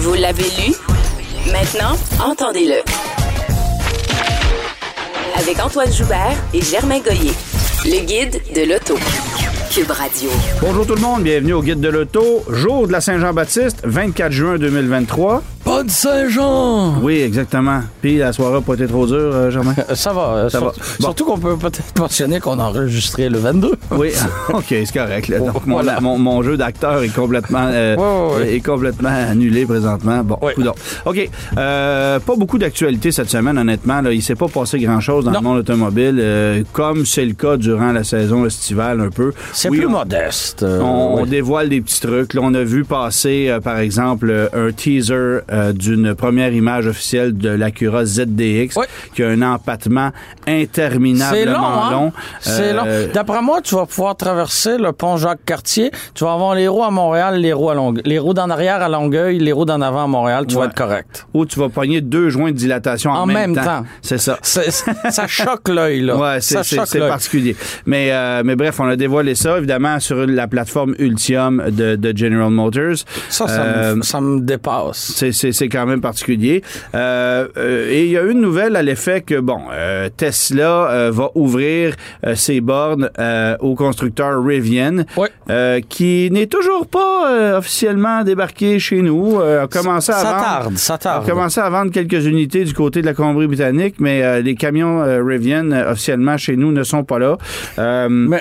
Vous l'avez lu? Maintenant, entendez-le. Avec Antoine Joubert et Germain Goyer. Le guide de l'auto. Cube Radio. Bonjour tout le monde, bienvenue au Guide de l'Auto. Jour de la Saint-Jean-Baptiste, 24 juin 2023. Bonne Saint-Jean! Oui, exactement. Puis la soirée n'a pas été trop dure, euh, Germain? Euh, Ça va. euh, Ça sur- va. Bon. Surtout qu'on peut peut-être mentionner qu'on a enregistré le 22. Oui, ok, c'est correct. là. Donc, mon, Voilà. mon- mon jeu d'acteur est complètement, euh, Ouais, ouais, ouais. est complètement annulé présentement. Bon, coudonc. OK. Euh, pas beaucoup d'actualités cette semaine, honnêtement. Là. Il s'est pas passé grand-chose dans Non. le monde automobile, euh, comme c'est le cas durant la saison estivale un peu. C'est Oui, plus on- modeste. euh, On, dévoile des petits trucs. Là, on a vu passer, euh, par exemple, euh, un teaser euh, d'une première image officielle de l'Acura ZDX Oui. qui a un empattement interminablement C'est long, hein? long. C'est long. D'après moi, tu vas pouvoir traverser le pont Jacques-Cartier. Tu vas avoir les roues à Montréal, les roues à Longueuil. Les roues d'en arrière à Longueuil, les roues d'en avant à Montréal. Tu Ouais. vas être correct. Où tu vas pogner deux joints de dilatation en, En même temps. C'est ça. Ça choque l'œil, là. Ouais, c'est particulier. Mais, mais bref, on a dévoilé ça, évidemment, sur la plateforme Ultium de, de General Motors. Ça, ça, Euh, me, ça me dépasse. C'est, c'est, c'est quand même particulier. Euh, euh, et il y a une nouvelle à l'effet que, bon, euh, Tesla euh, va ouvrir euh, ses bornes euh, au constructeur Rivian, Ouais. euh, qui n'est toujours pas euh, officiellement débarqué chez nous. Euh, a commencé à Ça vendre, tarde, ça a tarde. commencé à vendre quelques unités du côté de la Colombie-Britannique, mais euh, les camions euh, Rivian euh, officiellement chez nous ne sont pas là. Euh, Mais,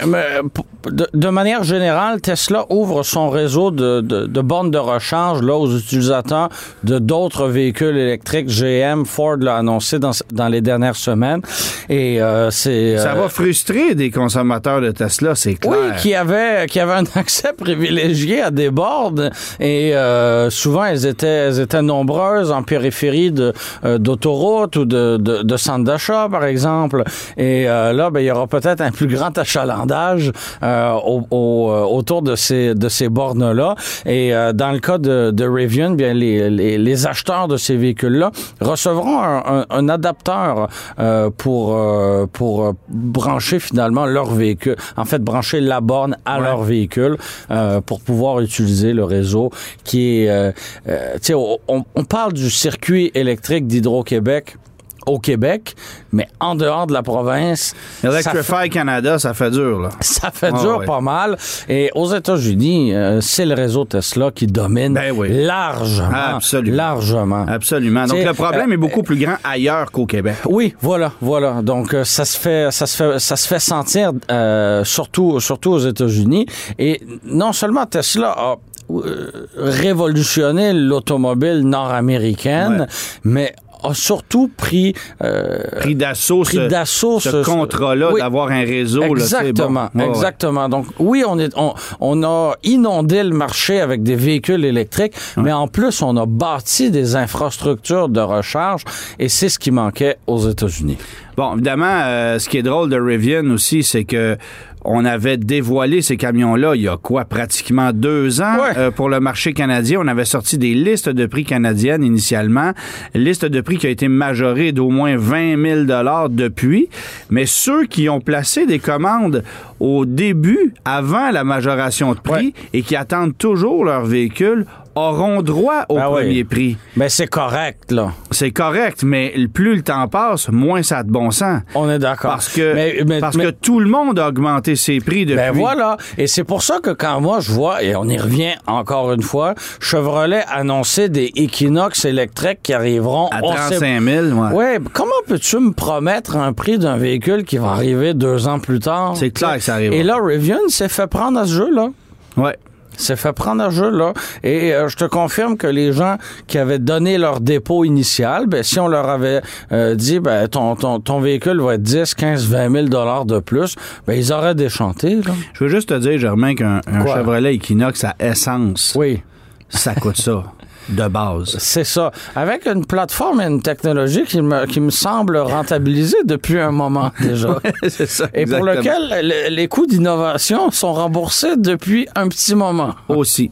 de, de manière générale, Tesla ouvre son réseau de, de, de bornes de recharge là, aux utilisateurs de d'autres véhicules électriques. GM, Ford l'a annoncé dans, dans les dernières semaines. Et euh, c'est... ça euh, va frustrer des consommateurs de Tesla, c'est clair. oui, qui avait qui un accès privilégié à des bornes et euh, souvent elles étaient elles étaient nombreuses en périphérie de euh, d'autoroutes ou de, de de centres d'achat par exemple et euh, là ben il y aura peut-être un plus grand achalandage euh, au, au- euh, autour de ces de ces bornes là et euh, dans le cas de de Rivian bien les, les les acheteurs de ces véhicules là recevront un, un, un adapteur euh, pour euh, pour euh, brancher finalement leur véhicule en fait brancher la borne à Ouais. leur véhicule euh, pour pouvoir utiliser le réseau qui est euh, euh, tu sais on, on parle du circuit électrique d'Hydro-Québec au Québec, mais en dehors de la province, ça fait- Electrify Canada, ça fait dur, là. ça fait Ah, dur ouais. pas mal. Et aux États-Unis, euh, c'est le réseau Tesla qui domine Ben oui. largement. Absolument. Largement. Absolument. Donc le problème euh, est beaucoup plus grand ailleurs qu'au Québec. Oui, voilà, voilà. Donc euh, ça se fait, ça se fait, ça se fait sentir euh, surtout, surtout aux États-Unis. Et non seulement Tesla a euh, révolutionné l'automobile nord-américaine, Ouais. mais a surtout pris euh, Pris d'assaut, ce, ce contrat-là oui. d'avoir un réseau. là, Exactement. Ouais, exactement. Donc oui, on est, on, on a inondé le marché avec des véhicules électriques, mais en plus on a bâti des infrastructures de recharge et c'est ce qui manquait aux États-Unis. Bon, évidemment, euh, ce qui est drôle de Rivian aussi, c'est que on avait dévoilé ces camions-là il y a quoi, pratiquement deux ans Ouais. euh, pour le marché canadien. On avait sorti des listes de prix canadiennes initialement, liste de prix qui a été majorée d'au moins 20 000 dollars depuis. Mais ceux qui ont placé des commandes au début, avant la majoration de prix, Ouais. et qui attendent toujours leur véhicule, auront droit au Ben oui. premier prix. Mais c'est correct là. C'est correct, mais plus le temps passe, moins ça a de bon sens. On est d'accord. Parce que, Mais- mais- parce mais- que tout le monde a augmenté ses prix depuis. Ben voilà. Et c'est pour ça que quand moi je vois, et on y revient encore une fois, Chevrolet annoncer des Equinox électriques qui arriveront À on sait- 35 000, ouais. Ouais, comment peux-tu me promettre un prix d'un véhicule qui va arriver deux ans plus tard? C'est clair que ça arrivera. Et là, Rivian s'est fait prendre à ce jeu-là. Ouais. S'est fait prendre à jeu, là. Et euh, je te confirme que les gens qui avaient donné leur dépôt initial, ben, si on leur avait euh, dit, ben, ton, ton, ton véhicule va être 10, 15, 20 000 dollars de plus, ben, ils auraient déchanté, là. Je veux juste te dire, Germain, qu'un? Chevrolet Equinox à essence, Oui. ça coûte ça. de base. C'est ça. Avec une plateforme et une technologie qui me, qui me semble rentabilisée depuis un moment déjà. c'est ça. Et pour lequel le- les coûts d'innovation sont remboursés depuis un petit moment. Aussi.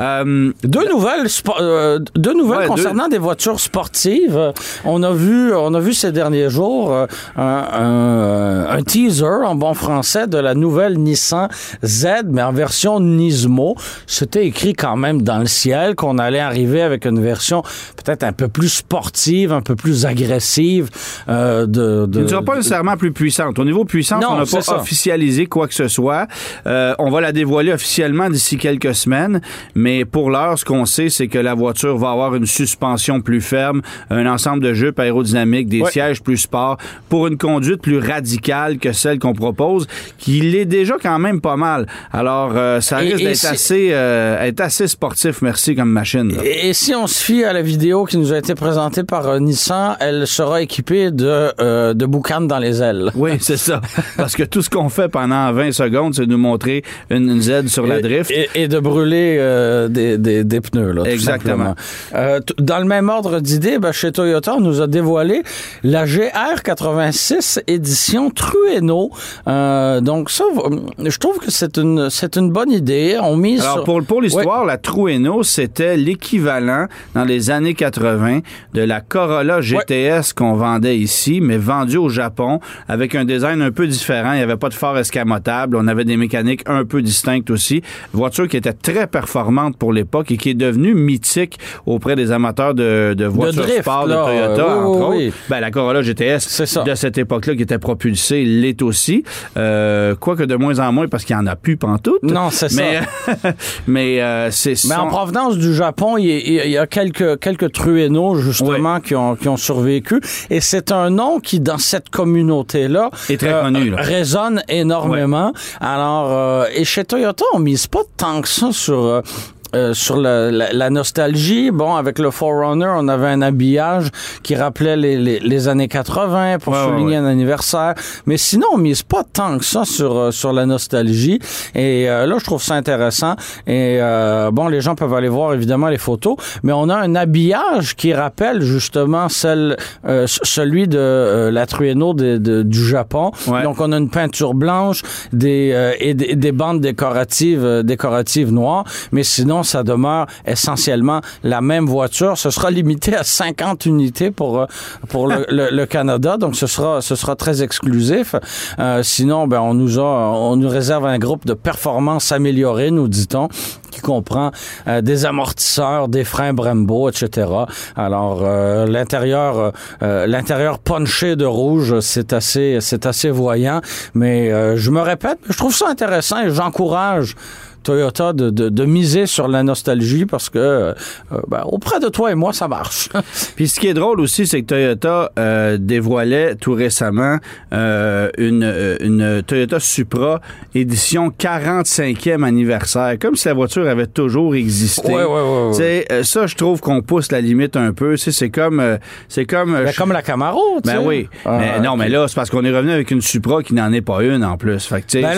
Euh, Deux nouvelles, spo- euh, deux nouvelles Ouais, deux. concernant des voitures sportives. On a vu, on a vu ces derniers jours euh, un, un- un teaser en bon français de la nouvelle Nissan Z, mais en version Nismo. C'était écrit quand même dans le ciel qu'on allait arriver avec une version peut-être un peu plus sportive, un peu plus agressive. Euh, de, de, Elle ne sera pas nécessairement plus puissante. Au niveau puissance, Non, on n'a pas ça. officialisé quoi que ce soit. Euh, on va la dévoiler officiellement d'ici quelques semaines, mais pour l'heure, ce qu'on sait, c'est que la voiture va avoir une suspension plus ferme, un ensemble de jupes aérodynamiques, des sièges plus sport, pour une conduite plus radicale que celle qu'on propose, qui l'est déjà quand même pas mal. Alors, euh, ça risque d'être assez, euh, être assez sportif, merci, comme machine. là. Et, et si on se fie à la vidéo qui nous a été présentée par euh, Nissan, elle sera équipée de, euh, de boucanes dans les ailes. Oui, c'est ça. Parce que tout ce qu'on fait pendant 20 secondes, c'est nous montrer une, une Z sur la drift. Et, et de brûler euh, des, des, des pneus, là, Exactement. Euh, dans le même ordre d'idée, ben, chez Toyota, on nous a dévoilé la GR86 édition Trueno. Donc ça, je trouve que c'est une, une bonne idée. On mise Alors, sur- pour, pour l'histoire, la Trueno, c'était l'équivalent dans les années 80 de la Corolla GTS qu'on vendait ici, mais vendue au Japon avec un design un peu différent. Il n'y avait pas de phare escamotable. On avait des mécaniques un peu distinctes aussi. Voiture qui était très performante pour l'époque et qui est devenue mythique auprès des amateurs de, de voitures drift, sport de. Toyota, Oui, entre oui, autres. Ben, la Corolla GTS de cette époque-là qui était propulsée l'est aussi. Euh, quoique de moins en moins parce qu'il n'y en a plus pantoute. Non, c'est ça. Mais, mais euh, c'est Mais en provenance du Japon, il il y a quelques, quelques Trueno, justement, qui, ont, qui ont survécu. Et c'est un nom qui, dans cette communauté-là, euh, résonne énormément. Alors, euh, et chez Toyota, on mise pas tant que ça sur... euh, sur la, la- la nostalgie, bon, avec le Forerunner, on avait un habillage qui rappelait les, les- les années 80 pour Ouais, souligner ouais. un anniversaire. Mais sinon, on mise pas tant que ça sur, euh, sur la nostalgie. Et euh, là, je trouve ça intéressant. Et euh, bon, les gens peuvent aller voir évidemment les photos, mais on a un habillage qui rappelle justement celle, euh, celui de euh, la Trueno de- de- du Japon. Ouais. Donc, on a une peinture blanche des, euh, et des, des bandes décoratives, euh, décoratives noires. Mais sinon, ça demeure essentiellement la même voiture. Ce sera limité à 50 unités pour, euh, pour le, le- le Canada. Donc, ce sera, ce sera très exclusif. Euh, sinon, ben, on nous a, on nous réserve un groupe de performance améliorée, nous dit-on, qui comprend euh, des amortisseurs, des freins Brembo, etc. Alors, euh, l'intérieur, l'intérieur punché de rouge, c'est assez, c'est assez voyant. Mais je me répète, je trouve ça intéressant et j'encourage Toyota de, de, de miser sur la nostalgie parce que euh, ben, auprès de toi et moi, ça marche. Puis ce qui est drôle aussi, c'est que Toyota euh, dévoilait tout récemment euh, une, une Toyota Supra édition 45e anniversaire, comme si la voiture avait toujours existé. Ouais, ouais, ouais, ouais. Tu sais, ça, je trouve qu'on pousse la limite un peu. Tu sais, C'est comme... c'est comme Ben, comme la Camaro, tu Ben sais. oui. Ah, mais non, mais là, c'est parce qu'on est revenu avec une Supra qui n'en est pas une en plus. Fait que, Ben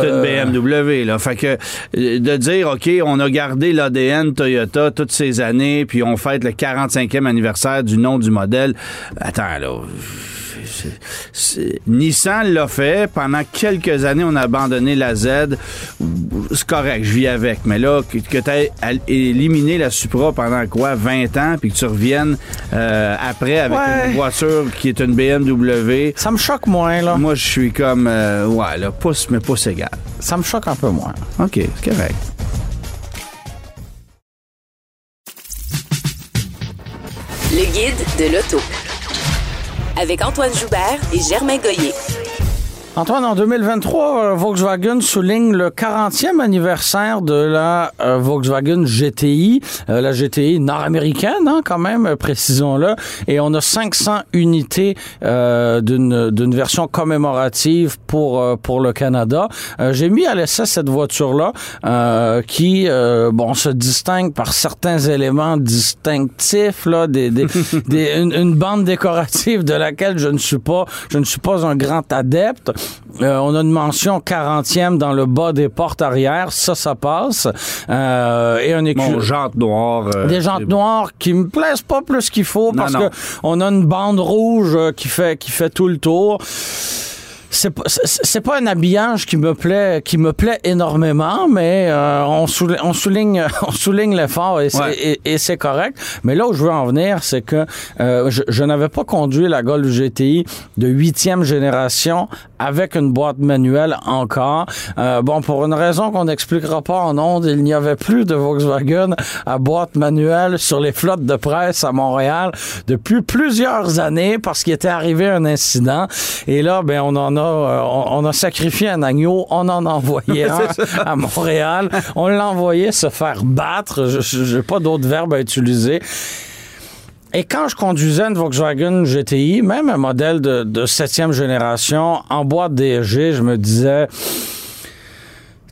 c'est une BMW, là. Fait que de dire, OK, on a gardé l'ADN Toyota toutes ces années, puis on fête le 45e anniversaire du nom du modèle. Attends, là. Nissan l'a fait. Pendant quelques années, on a abandonné la Z. C'est correct, je vis avec. Mais là, que, tu aies éliminé la Supra pendant quoi? 20 ans, puis que tu reviennes euh, après avec Ouais. une voiture qui est une BMW. Ça me choque moins, là. Moi, je suis comme, euh, ouais, là, pouce, mais pouce égal. Ça me choque un peu moins. OK, c'est correct. Le guide de l'auto. Avec Antoine Joubert et Germain Goyer. Antoine, en 2023, euh, Volkswagen souligne le 40e anniversaire de la euh, Volkswagen GTI, euh, la GTI nord-américaine, hein, quand même, précisons-le. Et on a 500 unités euh, d'une d'une version commémorative pour pour le Canada. J'ai mis à l'essai cette voiture-là, euh, qui bon se distingue par certains éléments distinctifs, là, des, des, des- une, une bande décorative de laquelle je ne suis pas je ne suis pas un grand adepte. Euh, on a une mention 40e dans le bas des portes arrière. Ça, ça passe. Euh, et un. Bon, euh, Des jantes bon. noires qui me plaisent pas plus qu'il faut Non, parce non. que on a une bande rouge euh, qui fait qui fait tout le tour. C'est pas c'est- pas un habillage qui me plaît qui me plaît énormément, mais euh, on, souligne, on souligne on souligne l'effort et c'est Ouais. et- et c'est correct. Mais là où je veux en venir, c'est que euh, je, je n'avais pas conduit la Golf GTI de huitième génération avec une boîte manuelle encore. Euh, bon, pour une raison qu'on n'expliquera pas en ondes, il n'y avait plus de Volkswagen à boîte manuelle sur les flottes de presse à Montréal depuis plusieurs années parce qu'il était arrivé un incident. Et là, ben, on en a, euh, on, a sacrifié un agneau, on en a envoyé un à Montréal. On l'a envoyé se faire battre. Je n'ai pas d'autre verbe à utiliser. Et quand je conduisais une Volkswagen GTI, même un modèle de, de septième génération, en boîte DSG, je me disais,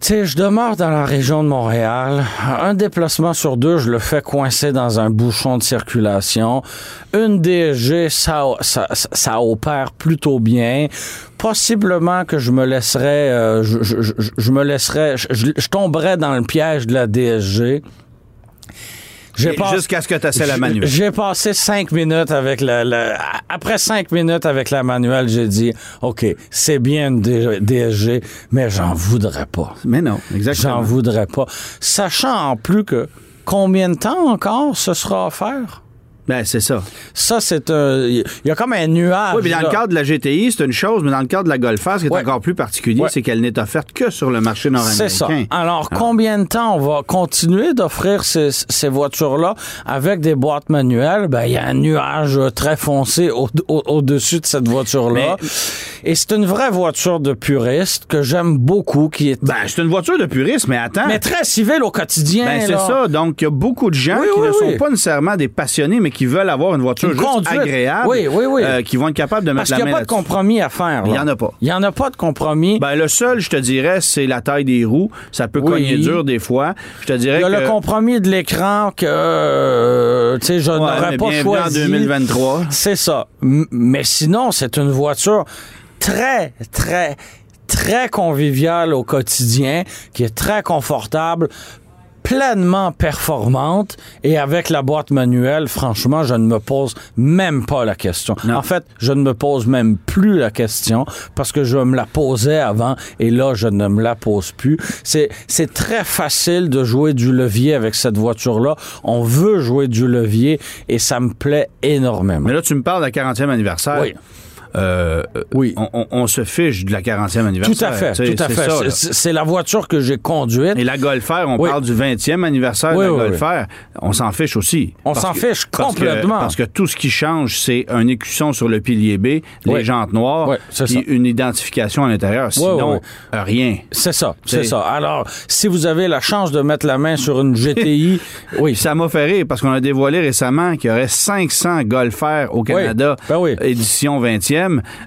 sais, je demeure dans la région de Montréal. Un déplacement sur deux, je le fais coincer dans un bouchon de circulation. Une DSG, ça, ça, ça opère plutôt bien. Possiblement que je me laisserais, euh, je, je, me laisserais, je tomberais dans le piège de la DSG. Jusqu'à ce que tu essaies la manuelle. J'ai passé cinq minutes avec la, la- après cinq minutes avec la manuelle, j'ai dit, OK, c'est bien une DSG, mais j'en voudrais pas. Mais non, exactement. J'en voudrais pas. Sachant en plus que combien de temps encore ce sera offert? Ben, c'est ça. Ça, c'est un. Il y a comme un nuage. Oui, mais dans le cadre de la GTI, c'est une chose, mais dans le cadre de la Golf R, ce qui est Ouais. encore plus particulier, Ouais. c'est qu'elle n'est offerte que sur le marché nord-américain. C'est ça. Alors, combien de temps on va continuer d'offrir ces, ces voitures-là avec des boîtes manuelles? Ben, il y a un nuage très foncé au- au- au-dessus de cette voiture-là. Et c'est une vraie voiture de puriste que j'aime beaucoup, qui est Ben, c'est une voiture de puriste, mais attends. mais très civile au quotidien. Ben, c'est ça. Donc, il y a beaucoup de gens Oui, qui oui, ne oui. sont pas nécessairement des passionnés, mais qui veulent avoir une voiture Une juste conduite. agréable. Oui, oui, oui. euh, qui vont être capables de Parce mettre qu'il la n'y a main pas de compromis à faire. Il là. y en a pas. Il n'y en a pas de compromis. Ben, le seul, je te dirais, c'est la taille des roues. Ça peut cogner dur des fois. Je te dirais il y a que... le compromis de l'écran que euh, sais, je Ouais, n'aurais pas choisi. en 2023. C'est ça. Mais sinon, c'est une voiture très, très, très conviviale au quotidien, qui est très confortable pleinement performante et avec la boîte manuelle, franchement, je ne me pose même pas la question. Non. En fait, je ne me pose même plus la question parce que je me la posais avant et là, je ne me la pose plus. C'est, c'est très facile de jouer du levier avec cette voiture-là. On veut jouer du levier et ça me plaît énormément. Mais là, tu me parles de la 40e anniversaire. Oui. Euh, Oui. On, se fiche de la 40e anniversaire. Tout à fait, Tu sais, tout à c'est fait. C'est- la voiture que j'ai conduite. Et la Golf R, on Oui. parle du 20e anniversaire Oui, de la oui, Golf R. On s'en fiche aussi. On s'en fiche parce que- complètement. Parce que tout ce qui change, c'est un écusson sur le pilier B, les jantes noires, puis une identification à l'intérieur. Sinon, rien. C'est ça, c'est ça. Alors, si vous avez la chance de mettre la main sur une GTI, oui, Ça m'a fait rire parce qu'on a dévoilé récemment qu'il y aurait 500 Golf R au Canada, Ben édition 20e.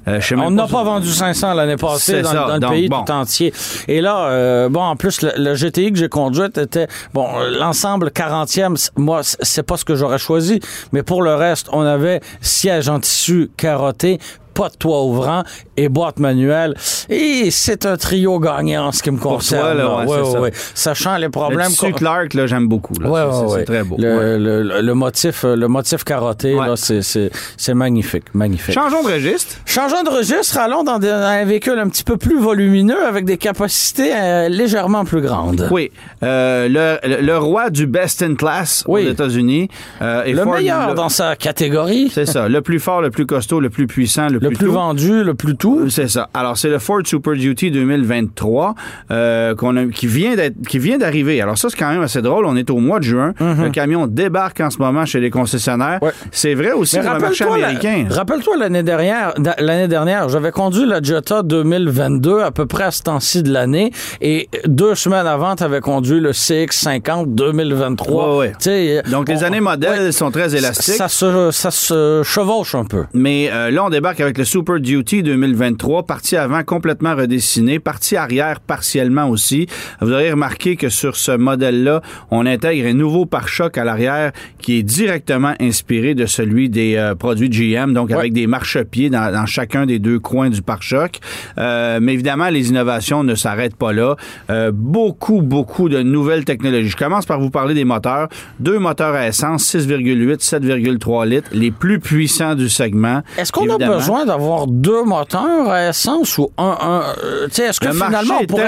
Euh, sais même On n'a pas vendu 500 l'année passée dans, dans le Donc, pays bon. tout entier. Et là, euh, bon, en plus, le, le GTI que j'ai conduite était, bon, euh, l'ensemble 40e, c- moi, c'est pas ce que j'aurais choisi, mais pour le reste, on avait siège en tissu carotté, pas de toit ouvrant et boîte manuelle. Et c'est un trio gagnant en ce qui me concerne. toi, là, là. ouais, Ouais, c'est ouais, ça. ouais. Sachant les Le problèmes qu'on- Clark, là, j'aime beaucoup. C'est- très beau. Le, le- le- le motif, euh, le motif carotté, là, c'est, c'est, c'est magnifique, magnifique. Changeons de registre. Changeons de registre, allons dans, des- dans un véhicule un petit peu plus volumineux avec des capacités euh, légèrement plus grandes. Oui, euh, le, le- le roi du best in class Oui. aux États-Unis. euh, Le Ford, meilleur le- dans sa catégorie, C'est ça, le plus fort, le plus costaud, le plus puissant, le, le plus, vendu, le plus tout. C'est ça. Alors, c'est le Ford Super Duty 2023 euh, qu'on a, qui vient d'être, qui vient d'arriver. Alors, ça, c'est quand même assez drôle. On est au mois de juin. Le camion débarque en ce moment chez les concessionnaires. Ouais. C'est vrai aussi Mais pour le marché la- américain. rappelle-toi l'année dernière, l'année dernière, j'avais conduit la Jetta 2022 à peu près à ce temps-ci de l'année et deux semaines avant, tu avais conduit le CX50 2023. Ouais, ouais. Tu sais, Donc, les années modèles sont très élastiques. Ça se, ça se chevauche un peu. Mais euh, là, on débarque avec avec le Super Duty 2023, partie avant complètement redessinée, partie arrière partiellement aussi. Vous aurez remarqué que sur ce modèle-là, on intègre un nouveau pare-choc à l'arrière qui est directement inspiré de celui des euh, produits GM, donc avec des marchepieds dans, dans, chacun des deux coins du pare-choc. Euh, mais évidemment, les innovations ne s'arrêtent pas là. Euh, beaucoup, beaucoup de nouvelles technologies. Je commence par vous parler des moteurs. Deux moteurs à essence, 6,8, 7,3 litres, les plus puissants du segment. Est-ce qu'on a besoin d'avoir deux moteurs à essence ou un... un euh, est-ce que Le finalement, on pourrait,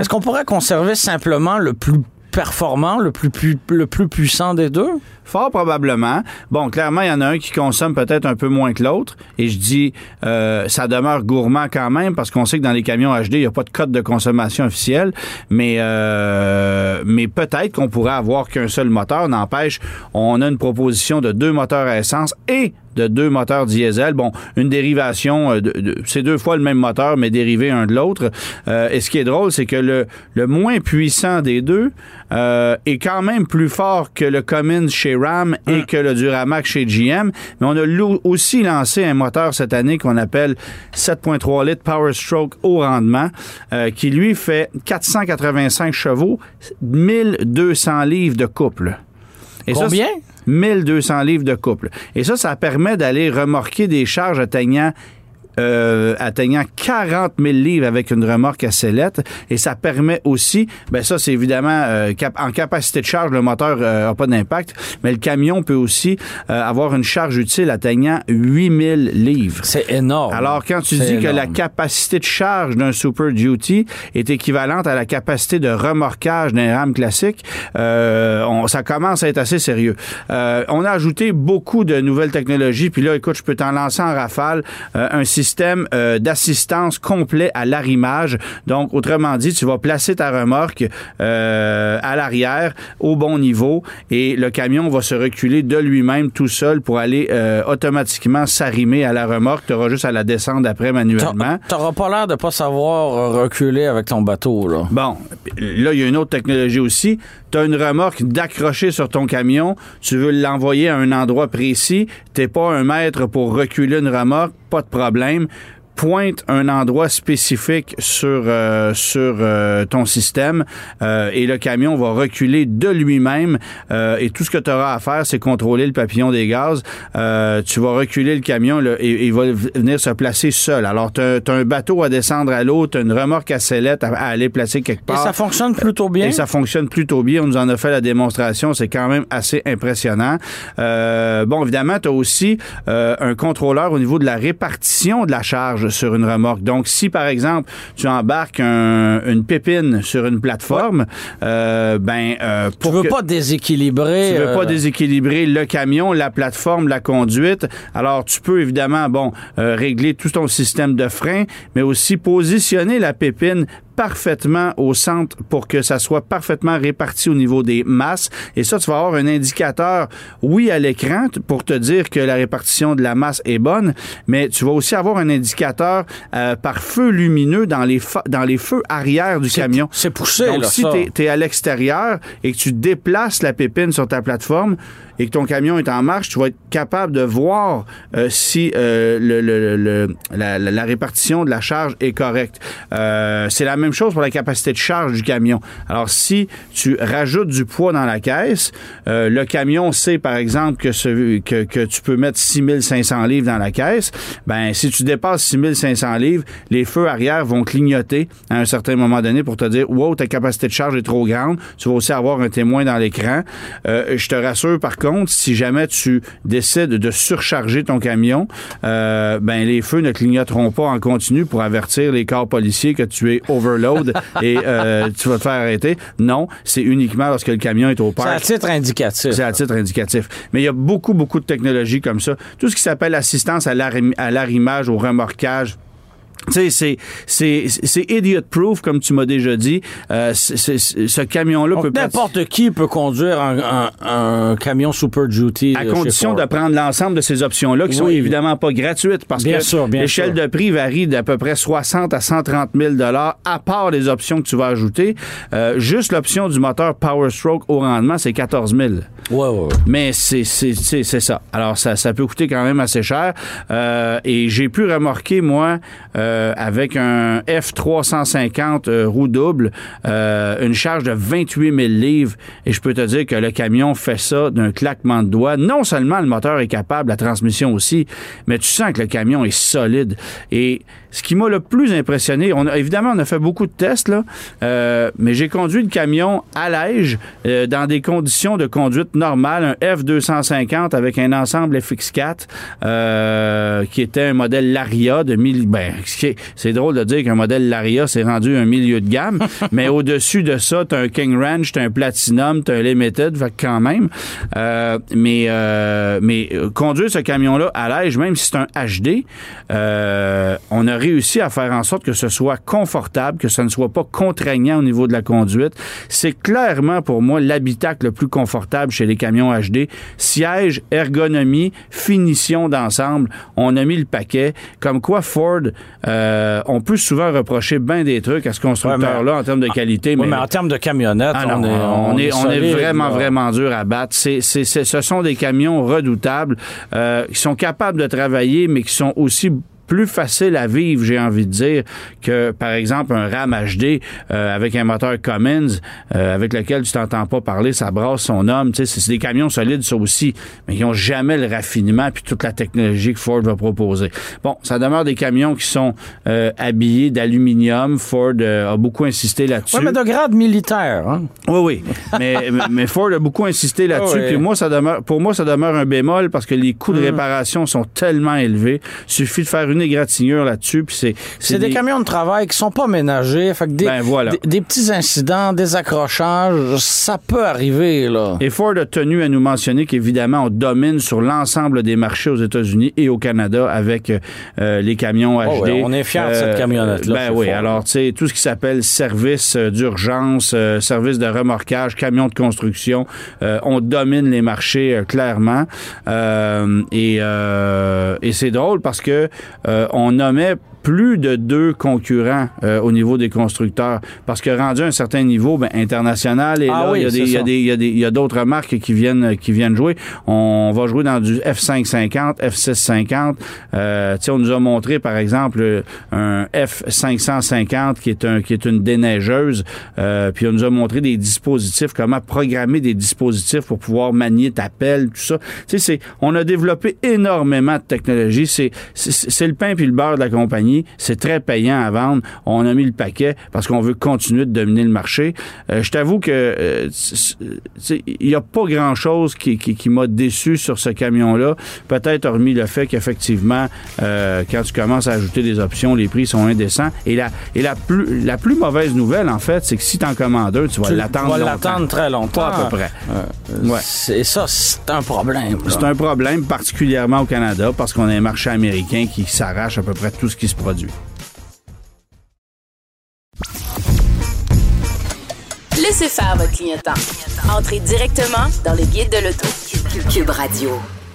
est-ce qu'on pourrait conserver simplement le plus performant, le plus, pu- le plus puissant des deux? Fort probablement. Bon, clairement, il y en a un qui consomme peut-être un peu moins que l'autre. Et je dis, euh, ça demeure gourmand quand même parce qu'on sait que dans les camions HD, il n'y a pas de code de consommation officiel. Mais, euh, mais peut-être qu'on pourrait avoir qu'un seul moteur. N'empêche, on a une proposition de deux moteurs à essence et de deux moteurs diesel. Bon, une dérivation, euh, de- c'est deux fois le même moteur, mais dérivé un de l'autre. Euh, et ce qui est drôle, c'est que le, le moins puissant des deux euh, est quand même plus fort que le Cummins chez Ram et que le Duramax chez GM. Mais on a aussi lancé un moteur cette année qu'on appelle 7.3 litres Power Stroke haut rendement, euh, qui lui fait 485 chevaux, 1200 livres de couple. Et ça, Combien? 1200 livres de couple. Et ça, ça permet d'aller remorquer des charges atteignant euh, atteignant 40 000 livres avec une remorque à sellette. Et ça permet aussi, ben ça, c'est évidemment euh, cap- en capacité de charge, le moteur n'a pas d'impact, mais le camion peut aussi euh, avoir une charge utile atteignant 8 000 livres. C'est énorme. Alors, quand tu dis que la capacité de charge d'un Super Duty est équivalente à la capacité de remorquage d'un RAM classique, euh, on- ça commence à être assez sérieux. Euh, on a ajouté beaucoup de nouvelles technologies, puis là, écoute, je peux t'en lancer en rafale euh, un système euh, d'assistance complet à l'arrimage. Donc, autrement dit, tu vas placer ta remorque euh, à l'arrière au bon niveau et le camion va se reculer de lui-même tout seul pour aller euh, automatiquement s'arrimer à la remorque. Tu auras juste à la descendre après manuellement. T'a- T'auras pas l'air de pas savoir reculer avec ton bateau, là. Bon, là, il y a une autre technologie aussi. Tu as une remorque d'accrocher sur ton camion. Tu veux l'envoyer à un endroit précis. T'es pas un maître pour reculer une remorque. Pas de problème. Pointe un endroit spécifique sur, euh, sur euh, ton système euh, et le camion va reculer de lui-même euh, et tout ce que tu auras à faire, c'est contrôler le papillon des gaz. Euh, tu vas reculer le camion là, et il va venir se placer seul. Alors, tu as, un bateau à descendre à l'eau, tu une remorque à sellette à, à aller placer quelque Et part. ça fonctionne plutôt bien? Et ça fonctionne plutôt bien. On nous en a fait la démonstration. C'est quand même assez impressionnant. Euh, bon, évidemment, tu as aussi euh, un contrôleur au niveau de la répartition de la charge sur une remorque. Donc, si, par exemple, tu embarques un- une pépine sur une plateforme, euh, ben, euh, tu pour veux que- pas déséquilibrer. tu veux pas euh, déséquilibrer le camion, la plateforme, la conduite. Alors, tu peux évidemment, bon, régler tout ton système de frein, mais aussi positionner la pépine parfaitement au centre pour que ça soit parfaitement réparti au niveau des masses. Et ça, tu vas avoir un indicateur, oui, à l'écran pour te dire que la répartition de la masse est bonne, mais tu vas aussi avoir un indicateur euh, par feu lumineux dans les, dans les feux arrière du camion. C'est poussé, Donc, là, si tu es, à l'extérieur et que tu déplaces la pépine sur ta plateforme et que ton camion est en marche, tu vas être capable de voir euh, si euh, la, répartition de la charge est correcte. Euh, c'est la même chose pour la capacité de charge du camion. Alors, si tu rajoutes du poids dans la caisse, le camion sait, par exemple, que, tu peux mettre 6500 livres dans la caisse. Ben, si tu dépasses 6500 livres, les feux arrière vont clignoter à un certain moment donné pour te dire, wow, ta capacité de charge est trop grande. Tu vas aussi avoir un témoin dans l'écran. Je te rassure, par contre, si jamais tu décides de surcharger ton camion, euh, ben, les feux ne clignoteront pas en continu pour avertir les corps policiers que tu es overload et euh, tu vas te faire arrêter. Non, c'est uniquement lorsque le camion est au C'est parc. à titre indicatif. C'est à titre indicatif. Mais il y a beaucoup, beaucoup de technologies comme ça. Tout ce qui s'appelle assistance à l'arrimage, au remorquage, Tu sais, c'est- c'est c'est idiot-proof, comme tu m'as déjà dit. Euh, ce camion-là peut n'importe qui peut conduire un, un- un camion Super Duty. à chez condition de prendre l'ensemble de ces options-là, qui sont évidemment pas gratuites, parce Bien que l'échelle de prix varie d'à peu près 60 à 130 000 à part les options que tu vas ajouter. Euh, juste l'option du moteur Power Stroke au rendement, c'est 14 000 Ouais, ouais, ouais. mais c'est c'est- c'est- c'est ça. Alors, ça, ça peut coûter quand même assez cher. Euh, et j'ai pu remorquer, moi, euh, avec un F350 euh, roue double, euh, une charge de 28 000 livres. Et je peux te dire que le camion fait ça d'un claquement de doigts. Non seulement le moteur est capable, la transmission aussi, mais tu sens que le camion est solide. Et ce qui m'a le plus impressionné, on a, évidemment, on a fait beaucoup de tests, là, euh, mais j'ai conduit le camion à l'âge euh, dans des conditions de conduite normales, un F250 avec un ensemble FX4 euh, qui était un modèle Laria de 1000. Ben, c'est drôle de dire qu'un modèle Laria s'est rendu un milieu de gamme, mais au-dessus de ça, t'as un King Ranch, t'as un Platinum, t'as un Limited, fait quand même. Euh, mais euh, mais euh, conduire ce camion-là à l'âge, même si c'est un HD, euh, on a réussi à faire en sorte que ce soit confortable, que ça ne soit pas contraignant au niveau de la conduite. C'est clairement pour moi l'habitacle le plus confortable chez les camions HD. Siège, ergonomie, finition d'ensemble, on a mis le paquet. Comme quoi Ford, euh, on peut souvent reprocher bien des trucs à ce constructeur-là en termes de qualité, Ouais, mais en termes de camionnettes, ah non, on est, on, est, on est solide, vraiment, là. vraiment dur à battre. C'est- c'est- ce sont des camions redoutables euh, qui sont capables de travailler, mais qui sont aussi plus faciles à vivre, j'ai envie de dire, que par exemple un Ram HD euh, avec un moteur Cummins euh, avec lequel tu t'entends pas parler, ça brasse son homme. Tu sais, c'est, des camions solides, ça aussi, mais qui ont jamais le raffinement puis toute la technologie que Ford va proposer. Bon, ça demeure des camions qui sont euh, habillés d'aluminium. Ford a beaucoup insisté là-dessus. Ouais, mais de grade militaire. Hein? Oui, oui. Mais, mais- Ford a beaucoup insisté là-dessus. Ah oui. Puis moi, ça demeure, pour moi, ça demeure un bémol parce que les coûts de Hmm. réparation sont tellement élevés. Suffit de faire une égratignure là-dessus. Puis c'est. C'est des, camions de travail qui sont pas ménagés. Fait que des, Ben, voilà. des, des petits incidents, des accrochages, ça peut arriver, là. Et Ford a tenu à nous mentionner qu'évidemment, on domine sur l'ensemble des marchés aux États-Unis et au Canada avec euh, les camions HD. Oh ouais, on est fiers de cette camionnette-là, Ben oui, alors, tu sais, tout ce qui s'appelle service euh, d'urgence, euh, service de remorquage, camion de construction, euh, on domine les marchés euh, clairement. Euh, et euh, et c'est drôle parce que euh, on nommait plus de deux concurrents euh, au niveau des constructeurs. Parce que rendu à un certain niveau, ben, international, et Ah là, il y a y d'autres marques qui viennent qui viennent jouer. On va jouer dans du F550, F650. Euh, on nous a montré par exemple un F550 qui est un qui est une déneigeuse. Euh, puis on nous a montré des dispositifs, comment programmer des dispositifs pour pouvoir manier ta pelle, tout ça. Tu sais, c'est on a développé énormément de technologie. C'est c'est c'est le pain puis le beurre de la compagnie. C'est très payant à vendre. On a mis le paquet parce qu'on veut continuer de dominer le marché. Euh, je t'avoue que euh, il n'y a pas grand-chose qui, qui, qui m'a déçu sur ce camion-là. Peut-être hormis le fait qu'effectivement, euh, quand tu commences à ajouter des options, les prix sont indécents. Et la, et la, plus, la plus mauvaise nouvelle, en fait, c'est que si tu en commandes un, tu vas Tu l'attendre vas longtemps. l'attendre très longtemps. Pas à peu près. Ouais. C'est ça, c'est un problème. C'est un problème, particulièrement au Canada, parce qu'on a un marché américain qui s'arrache à peu près tout ce qui se Laissez faire votre clignotant. Entrez directement dans le guide de l'auto. Cube Radio.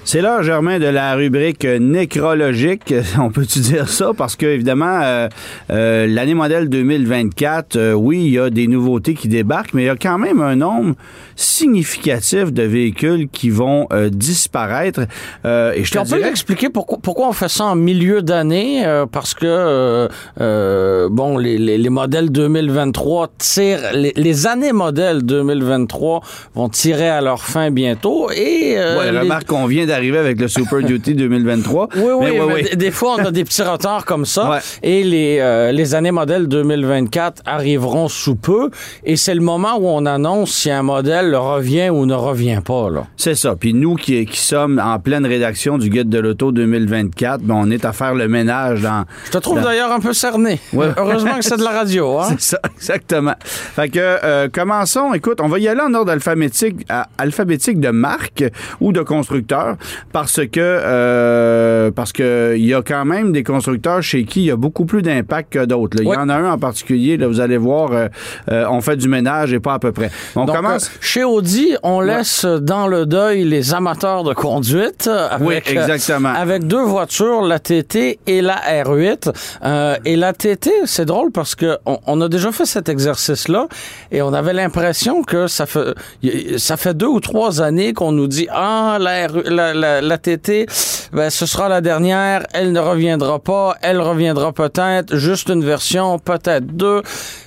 C'est l'heure, Germain, de la rubrique nécrologique. On peut-tu dire ça? Parce que, évidemment, euh, euh, l'année modèle 2024, euh, oui, il y a des nouveautés qui débarquent, mais il y a quand même un nombre significatif de véhicules qui vont disparaître. Et je te on peut l'expliquer pourquoi, pourquoi on fait ça en milieu d'année, parce que, bon, les, les, les modèles 2023 tirent, les, les années modèles 2023 vont tirer à leur fin bientôt, et... Ouais, remarque qu'on vient d'arriver avec le Super Duty 2023. Oui, oui, Mais mais ouais, ouais. des- fois, on a des petits retards comme ça. Ouais. Et les, euh, les années modèles 2024 arriveront sous peu. Et c'est le moment où on annonce si un modèle revient ou ne revient pas. C'est ça. Puis nous qui, qui sommes en pleine rédaction du Guide de l'Auto 2024, ben, on est à faire le ménage dans... Je te trouve dans- d'ailleurs un peu cerné. Ouais. Heureusement que c'est de la radio. Hein? C'est ça, exactement. Fait que, euh, commençons. Écoute, on va y aller en ordre alphabétique, à- alphabétique de marque ou de constructeur parce que, euh, parce que il y a quand même des constructeurs chez qui il y a beaucoup plus d'impact que d'autres. Il y en a un en particulier, là, vous allez voir, euh, euh, on fait du ménage et pas à peu près. On Donc, commence. chez Audi, on laisse dans le deuil les amateurs de conduite. Avec, Oui, exactement. avec deux voitures, la TT et la R8. Euh, et la TT, c'est drôle parce que on, on a déjà fait cet exercice-là et on avait l'impression que ça fait ça fait deux ou trois années qu'on nous dit ah la, R- la, la, TT, ben, ce sera la dernière, elle ne reviendra pas, elle reviendra peut-être, juste une version, peut-être deux.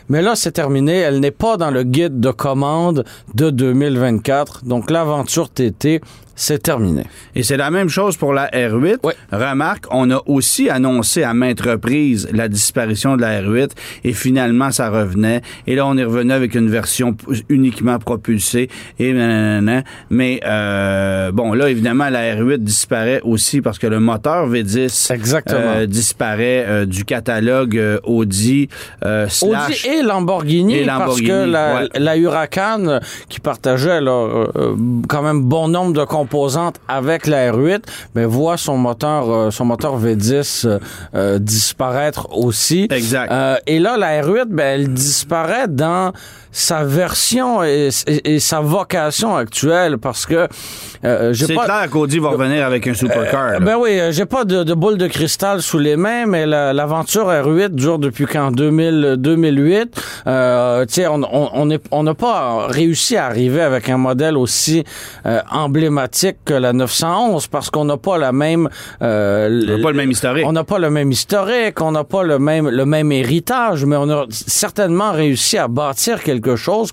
Mais là, c'est terminé. Elle n'est pas dans le guide de commande de 2024. Donc, l'aventure TT, c'est terminé. Et c'est la même chose pour la R8. Oui. Remarque, on a aussi annoncé à maintes reprises la disparition de la R8 et finalement ça revenait. Et là, on est revenu avec une version uniquement propulsée et nanana. Mais euh, bon, là, évidemment, la R8 disparaît aussi parce que le moteur V10 Exactement. euh, disparaît euh, du catalogue Audi. Audi et Lamborghini, Et parce que la, ouais. la Huracan, qui partageait là, quand même bon nombre de avec la R8, mais voit son moteur, euh, son moteur V10 euh, euh, disparaître aussi. Exact. Euh, et là, la R8, ben, elle disparaît dans sa version et, et- et sa vocation actuelle parce que euh, j'ai C'est pas clair qu'Audi va revenir avec un supercar. là. ben oui, euh, j'ai pas de, de boule de cristal sous les mains, mais la- l'aventure R8 dure depuis 2000, 2008. Euh, tu sais, on on- on est- on n'a pas réussi à arriver avec un modèle aussi euh, emblématique que la 911 parce qu'on n'a pas la même. euh, On n'a pas le même historique. On n'a pas le même historique, on n'a pas le même le même héritage, mais on a certainement réussi à bâtir quelque chose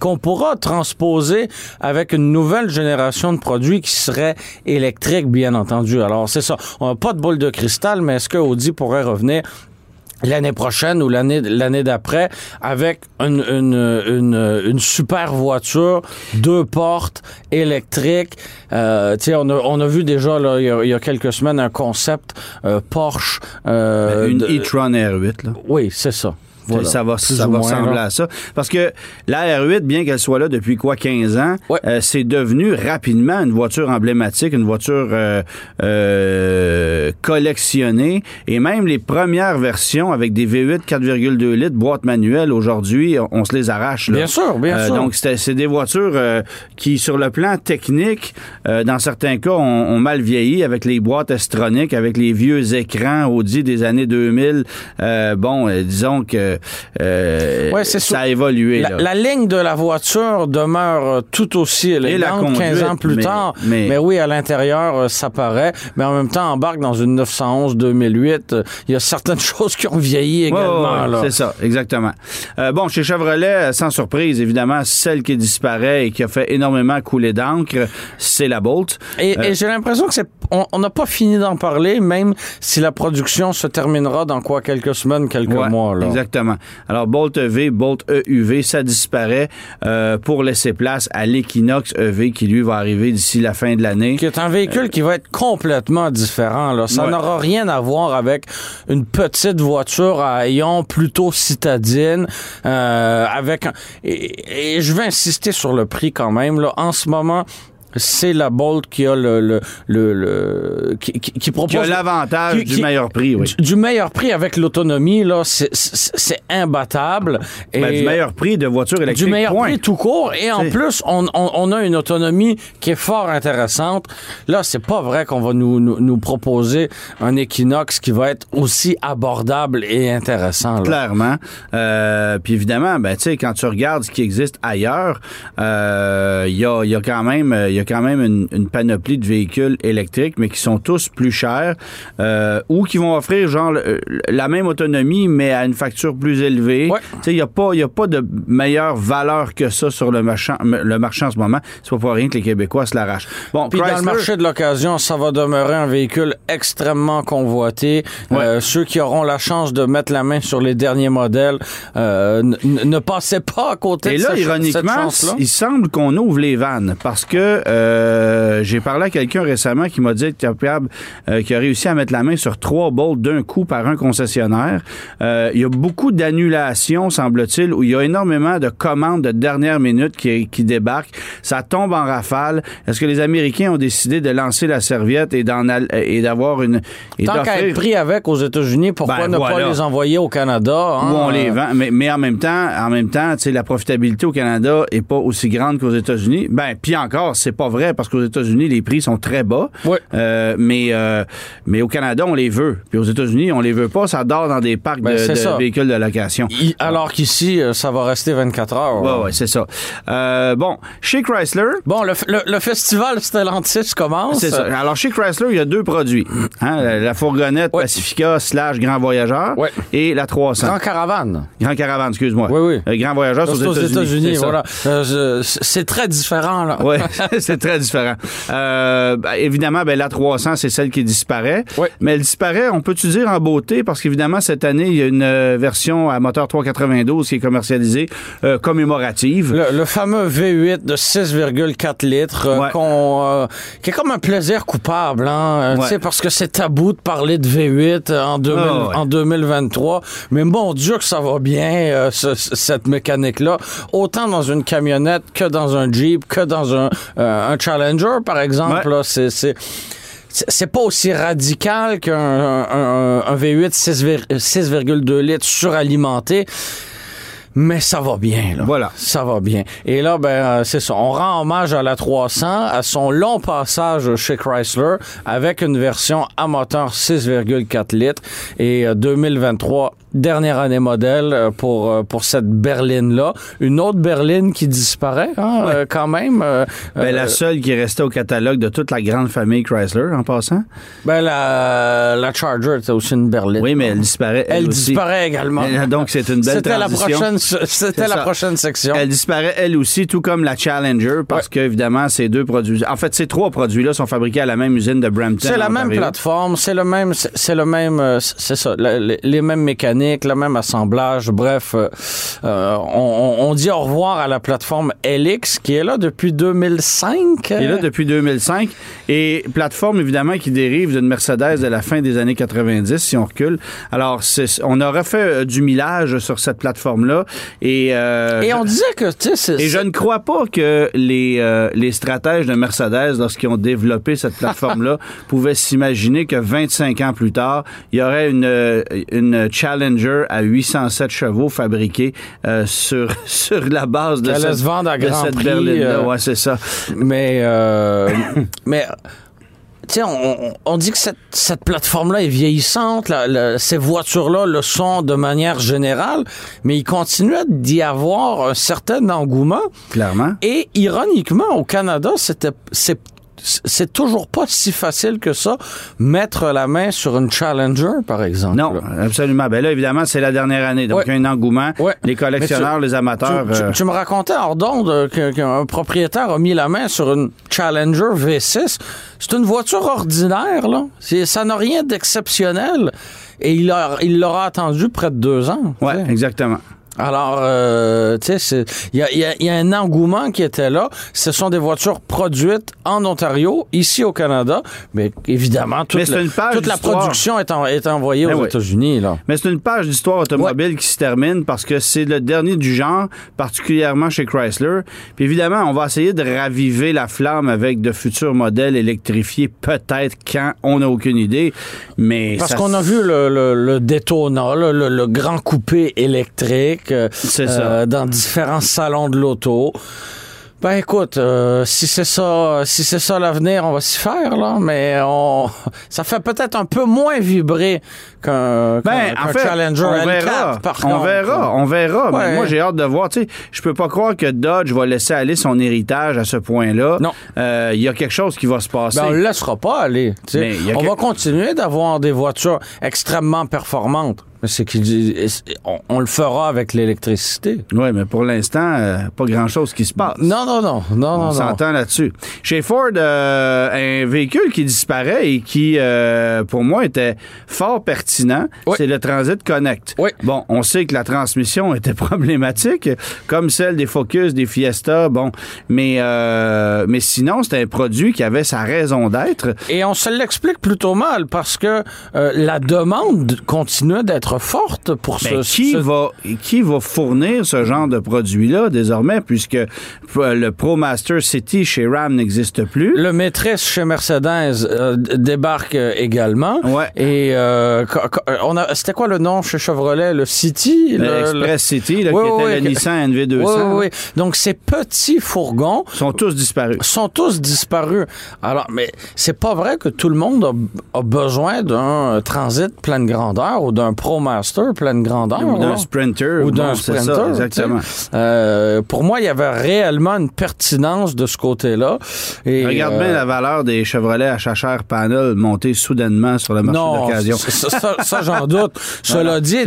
qu'on pourra transposer avec une nouvelle génération de produits qui serait électrique, bien entendu. Alors, c'est ça. On n'a pas de boule de cristal, mais est-ce que Audi pourrait revenir l'année prochaine ou l'année l'année d'après avec une, une, une, une super voiture, deux portes, électrique. Euh, on a, on a vu déjà là, il, y a, il y a quelques semaines un concept euh, Porsche. euh, une de- e-tron R8. Là. Oui, c'est ça. Voilà. ça va, ça va ressembler à ça. Parce que la R8, bien qu'elle soit là depuis quoi, 15 ans, Ouais. euh, c'est devenu rapidement une voiture emblématique, une voiture euh, euh, collectionnée. Et même les premières versions avec des V8 4,2 litres, boîte manuelle, aujourd'hui, on, on se les arrache. Là. Bien sûr, bien Euh, sûr. Donc, c'est des voitures euh, qui, sur le plan technique, dans certains cas, ont, mal vieilli avec les boîtes estroniques, avec les vieux écrans Audi des années 2000. Euh, bon, disons que euh, Ouais, ça sûr. a évolué. La, ligne de la voiture demeure euh, tout aussi élégante conduite, 15 ans plus mais- tard. mais- Mais, oui, à l'intérieur, euh, ça paraît. Mais en même temps, embarque dans une 911 2008. euh, Il y a certaines choses qui ont vieilli également. c'est ça, exactement. Euh, bon, chez Chevrolet, sans surprise, évidemment, celle qui disparaît et qui a fait énormément couler d'encre, c'est la Bolt. Et, Euh, et j'ai l'impression que c'est on n'a pas fini d'en parler, même si la production se terminera dans quoi quelques semaines, quelques Ouais, mois. Là. Exactement. Alors, Bolt EV, Bolt EUV, ça disparaît euh, pour laisser place à l'Equinox EV qui, lui, va arriver d'ici la fin de l'année. qui est un véhicule qui va être complètement différent. Là. Ça Ouais. n'aura rien à voir avec une petite voiture à ayant plutôt citadine. euh, avec un- et, et je vais insister sur le prix quand même. Là. En ce moment, c'est la Bolt qui a le, le, le, le- qui, qui, qui propose Qui a l'avantage du meilleur prix, oui. du, du meilleur prix avec l'autonomie là, c'est- c'est c'est imbattable. Et Ben, du meilleur prix de voiture électrique. du meilleur point. prix tout court. Et en plus, on, on- on a une autonomie qui est fort intéressante. Là, c'est pas vrai qu'on va nous, nous, nous proposer un Equinox qui va être aussi abordable et intéressant. là. Clairement. Euh, puis évidemment, ben, tu sais, quand tu regardes ce qui existe ailleurs, euh, il y, a, il y a quand même, il y a quand même une, une panoplie de véhicules électriques, mais qui sont tous plus chers euh, ou qui vont offrir genre la même autonomie, mais à une facture plus élevée. Ouais. Tu sais, il n'y a, pas- y a pas de meilleure valeur que ça sur le marché, le marché en ce moment. C'est pas pour rien que les Québécois se l'arrachent. Bon, Puis dans le marché de l'occasion, ça va demeurer un véhicule extrêmement convoité. Euh, ceux qui auront la chance de mettre la main sur les derniers modèles, euh, ne passez pas à côté Et de là, cette- cette ironiquement, chance-là. il semble qu'on ouvre les vannes parce que euh, j'ai parlé à quelqu'un récemment qui m'a dit être capable, euh, qui a réussi à mettre la main sur trois bolts d'un coup par un concessionnaire. Euh, il y a beaucoup d'annulations, semble-t-il, où il y a énormément de commandes de dernière minute qui, qui débarquent. Ça tombe en rafale. Est-ce que les Américains ont décidé de lancer la serviette et d'en et d'avoir une et Tant qu'à être pris avec aux États-Unis, pourquoi Ben, ne voilà. pas les envoyer au Canada? hein? où on les vend. Mais, mais en même temps, en même temps, la profitabilité au Canada est pas aussi grande qu'aux États-Unis. Ben, puis encore, c'est pas vrai parce qu'aux États-Unis, les prix sont très bas. Oui. Euh, mais, euh, mais au Canada, on les veut. Puis aux États-Unis, on les veut pas. Ça dort dans des parcs Ben, de, véhicules de location. Alors qu'ici, euh, ça va rester 24 heures. Ouais, ouais, c'est ça. Euh, bon, chez Chrysler, Bon, le, le- le festival Stellantis commence. C'est ça. Alors, chez Chrysler, il y a deux produits. Hein, la, la fourgonnette. Pacifica slash Grand Voyageur et la 300. Grand caravane. Grand Caravane, excuse-moi. Oui, oui. Grand Voyageur, C'est c'est aux États-Unis. voilà. C'est très différent, là. Oui, c'est très différent. Euh, ben, évidemment, ben, la 300, c'est celle qui disparaît. Mais elle disparaît, on peut-tu dire en beauté, parce qu'évidemment, cette année, il y a une euh, version à moteur 392 qui est commercialisée euh, commémorative. Le, le fameux V8 de 6,4 litres, euh, Ouais. qu'on, qui est comme un plaisir coupable, hein, Ouais. tu sais, parce que c'est tabou de parler de V8 en, 2000 Ah ouais. en 2023. Mais mon Dieu que ça va bien, ce- ce- cette mécanique-là, autant dans une camionnette que dans un Jeep, que dans un, un Challenger, par exemple. Ouais. c'est, c'est, pas aussi radical qu'un un, un- un V8 6,2 6,2 litres suralimenté. Mais ça va bien, là. Voilà. Ça va bien. Et là, ben, euh, c'est ça. On rend hommage à la 300, à son long passage chez Chrysler, avec une version à moteur 6,4 litres. Et euh, 2023, dernière année modèle euh, pour, euh, pour cette berline-là. Une autre berline qui disparaît, hein, euh, quand même. euh, Ben, euh, la seule qui est restée au catalogue de toute la grande famille Chrysler, en passant. ben, la, la Charger, c'est aussi une berline. Oui, mais elle disparaît. Elle, disparaît également. Donc, c'est une belle C'était la transition. prochaine, c'était la prochaine section. Elle disparaît elle aussi, tout comme la Challenger, parce que évidemment, ces deux produits. En fait, ces trois produits-là sont fabriqués à la même usine de Brampton. C'est la même Ontario. plateforme, c'est le même, c'est le même, euh, c'est ça, les, les mêmes mécaniques, le même assemblage. Bref, euh, euh, on, dit au revoir à la plateforme LX qui est là depuis 2005. Qui est là depuis 2005. Et plateforme, évidemment, qui dérive d'une Mercedes de la fin des années 90, si on recule. Alors, on a refait euh, du millage sur cette plateforme-là. Et, euh, Et on disait que, et je ne crois pas que les, euh, les stratèges de Mercedes, lorsqu'ils ont développé cette plateforme-là, pouvaient s'imaginer que 25 ans plus tard, il y aurait une, euh, une Challenger à 807 chevaux fabriquée euh, sur, sur la base de Qu'elle cette, se vendre à de grand cette prix, berline-là. Ouais, c'est ça. mais, mais, tu sais, on, on- on dit que cette, cette plateforme-là est vieillissante, la- la- ces voitures-là le sont de manière générale, mais il continue d'y avoir un certain engouement. Clairement. Et ironiquement, au Canada, c'était c'est c'est toujours pas si facile que ça mettre la main sur une Challenger, par exemple. Non, absolument. Ben là, évidemment, c'est la dernière année. Donc, Ouais. il y a un engouement. Ouais. Les collectionneurs, les amateurs. Tu, tu- euh, tu me racontais hors d'onde euh, qu'un propriétaire a mis la main sur une Challenger V6. C'est une voiture ordinaire, là. Ça n'a rien d'exceptionnel. Et il a- il l'aura attendu près de deux ans. sais. exactement. Alors, euh, tu sais, il y y y a un engouement qui était là. Ce sont des voitures produites en Ontario, ici au Canada, mais évidemment, toute, Mais la, toute la production est, en- est envoyée Ben aux oui. États-Unis. là. Mais c'est une page d'histoire automobile qui se termine parce que c'est le dernier du genre, particulièrement chez Chrysler. Puis évidemment, on va essayer de raviver la flamme avec de futurs modèles électrifiés, peut-être quand, on n'a aucune idée. Mais Parce ça- qu'on a vu le, le, le Daytona, le, le grand coupé électrique euh, euh, dans différents salons de l'auto. Ben écoute, euh, si c'est ça, si c'est ça l'avenir, on va s'y faire là, mais on, ça fait peut-être un peu moins vibrer qu'un Ben, Challenger on L4, verra. par on contre. verra, on verra. Mais moi, j'ai hâte de voir. Tu sais, je peux pas croire que Dodge va laisser aller son héritage à ce point-là. Non. Euh, Il y a quelque chose qui va se passer. Ben, on le laissera pas aller. tu sais. On que- va continuer d'avoir des voitures extrêmement performantes. C'est qu'il on, on le fera avec l'électricité. Oui, mais pour l'instant, euh, pas grand-chose qui se passe. Non, non, non, non, On s'entend là-dessus. Chez Ford, euh, un véhicule qui disparaît et qui, euh, pour moi, était fort pertinent, Oui. c'est le Transit Connect. Oui. Bon, on sait que la transmission était problématique, comme celle des Focus, des Fiesta, bon, mais, mais sinon, c'était un produit qui avait sa raison d'être. Et on se l'explique plutôt mal parce que la demande continuait d'être forte pour Ben, ce, qui, ce- va, qui va fournir ce genre de produit-là désormais, puisque euh, le ProMaster City chez Ram n'existe plus? Le maîtresse chez Mercedes euh, débarque euh, également. Ouais. Et euh, on a, c'était quoi le nom chez Chevrolet, le City, Le le- Express City, là, Oui, qui oui, était oui, le Nissan NV200, Oui, oui, là, oui. Donc ces petits fourgons sont tous disparus. sont tous disparus. Alors, mais c'est pas vrai que tout le monde a, a besoin d'un transit pleine grandeur ou d'un ProMaster pleine grandeur. Ou d'un. Sprinter. Ou bon, d'un ça, Sprinter. exactement. Euh, pour moi, il y avait réellement une pertinence de ce côté-là. Regarde euh, bien la valeur des Chevrolet à chachère panel monter soudainement sur le marché Non, d'occasion. ça, ça- ça, j'en doute. Cela dit,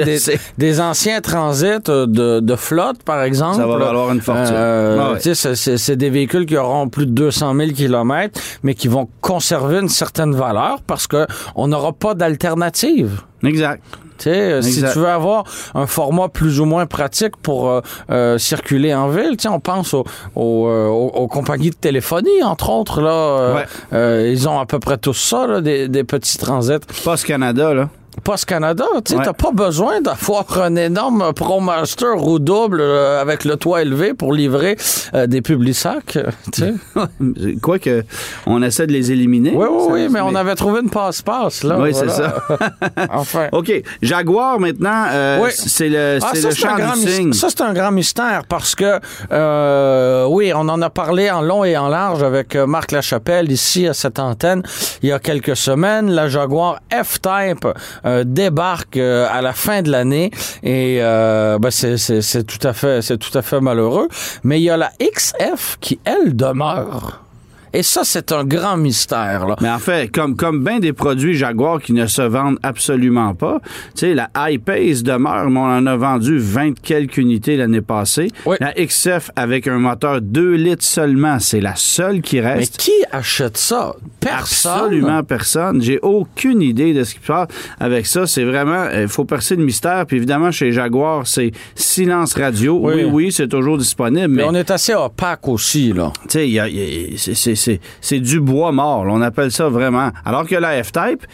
des, anciens transits euh, de, de flotte, par exemple. Ça va valoir une fortune. euh, Ah ouais. c'est- des véhicules qui auront plus de 200 000 kilomètres, mais qui vont conserver une certaine valeur parce que on n'aura pas d'alternative. Exact. Euh, si tu veux avoir un format plus ou moins pratique pour euh, euh, circuler en ville, on pense aux, aux, aux- aux compagnies de téléphonie, entre autres. Là, Ouais. ils ont à peu près tous ça, là, des, des petits transits. Post Canada, là. Post Canada, tu sais, Ouais. t'as pas besoin d'avoir un énorme ProMaster ou double euh, avec le toit élevé pour livrer euh, des publisacs, euh, tu sais. Quoi que on essaie de les éliminer. oui, oui, oui, mais on avait trouvé une passe-passe, là. Oui, c'est ça. enfin. OK. Jaguar, maintenant, euh, Oui. c'est le, Ah, ça, le c'est un champ du signe. Ça, c'est un grand mystère parce que, euh, oui, on en a parlé en long et en large avec euh, Marc Lachapelle ici à cette antenne il y a quelques semaines. La Jaguar F-Type euh, débarque euh, à la fin de l'année et euh, ben, c'est tout à fait, c'est tout à fait malheureux. Mais il y a la XF qui, elle, demeure. Et ça, c'est un grand mystère. Là. Mais en fait, comme, comme bien des produits Jaguar qui ne se vendent absolument pas, tu sais, la I-Pace demeure, mais on en a vendu 20 quelques unités l'année passée. Oui. La XF avec un moteur 2 litres seulement, c'est la seule qui Mais reste. qui achète ça? Personne? Absolument personne. J'ai aucune idée de ce qui se passe avec ça. C'est vraiment, il faut percer le mystère. Puis évidemment, chez Jaguar, c'est silence radio. Oui. Oui, oui, c'est toujours disponible. Mais Mais, on est assez opaque aussi, là. tu sais, c'est- c'est- du bois mort. là. On appelle ça vraiment. Alors que la F-Type,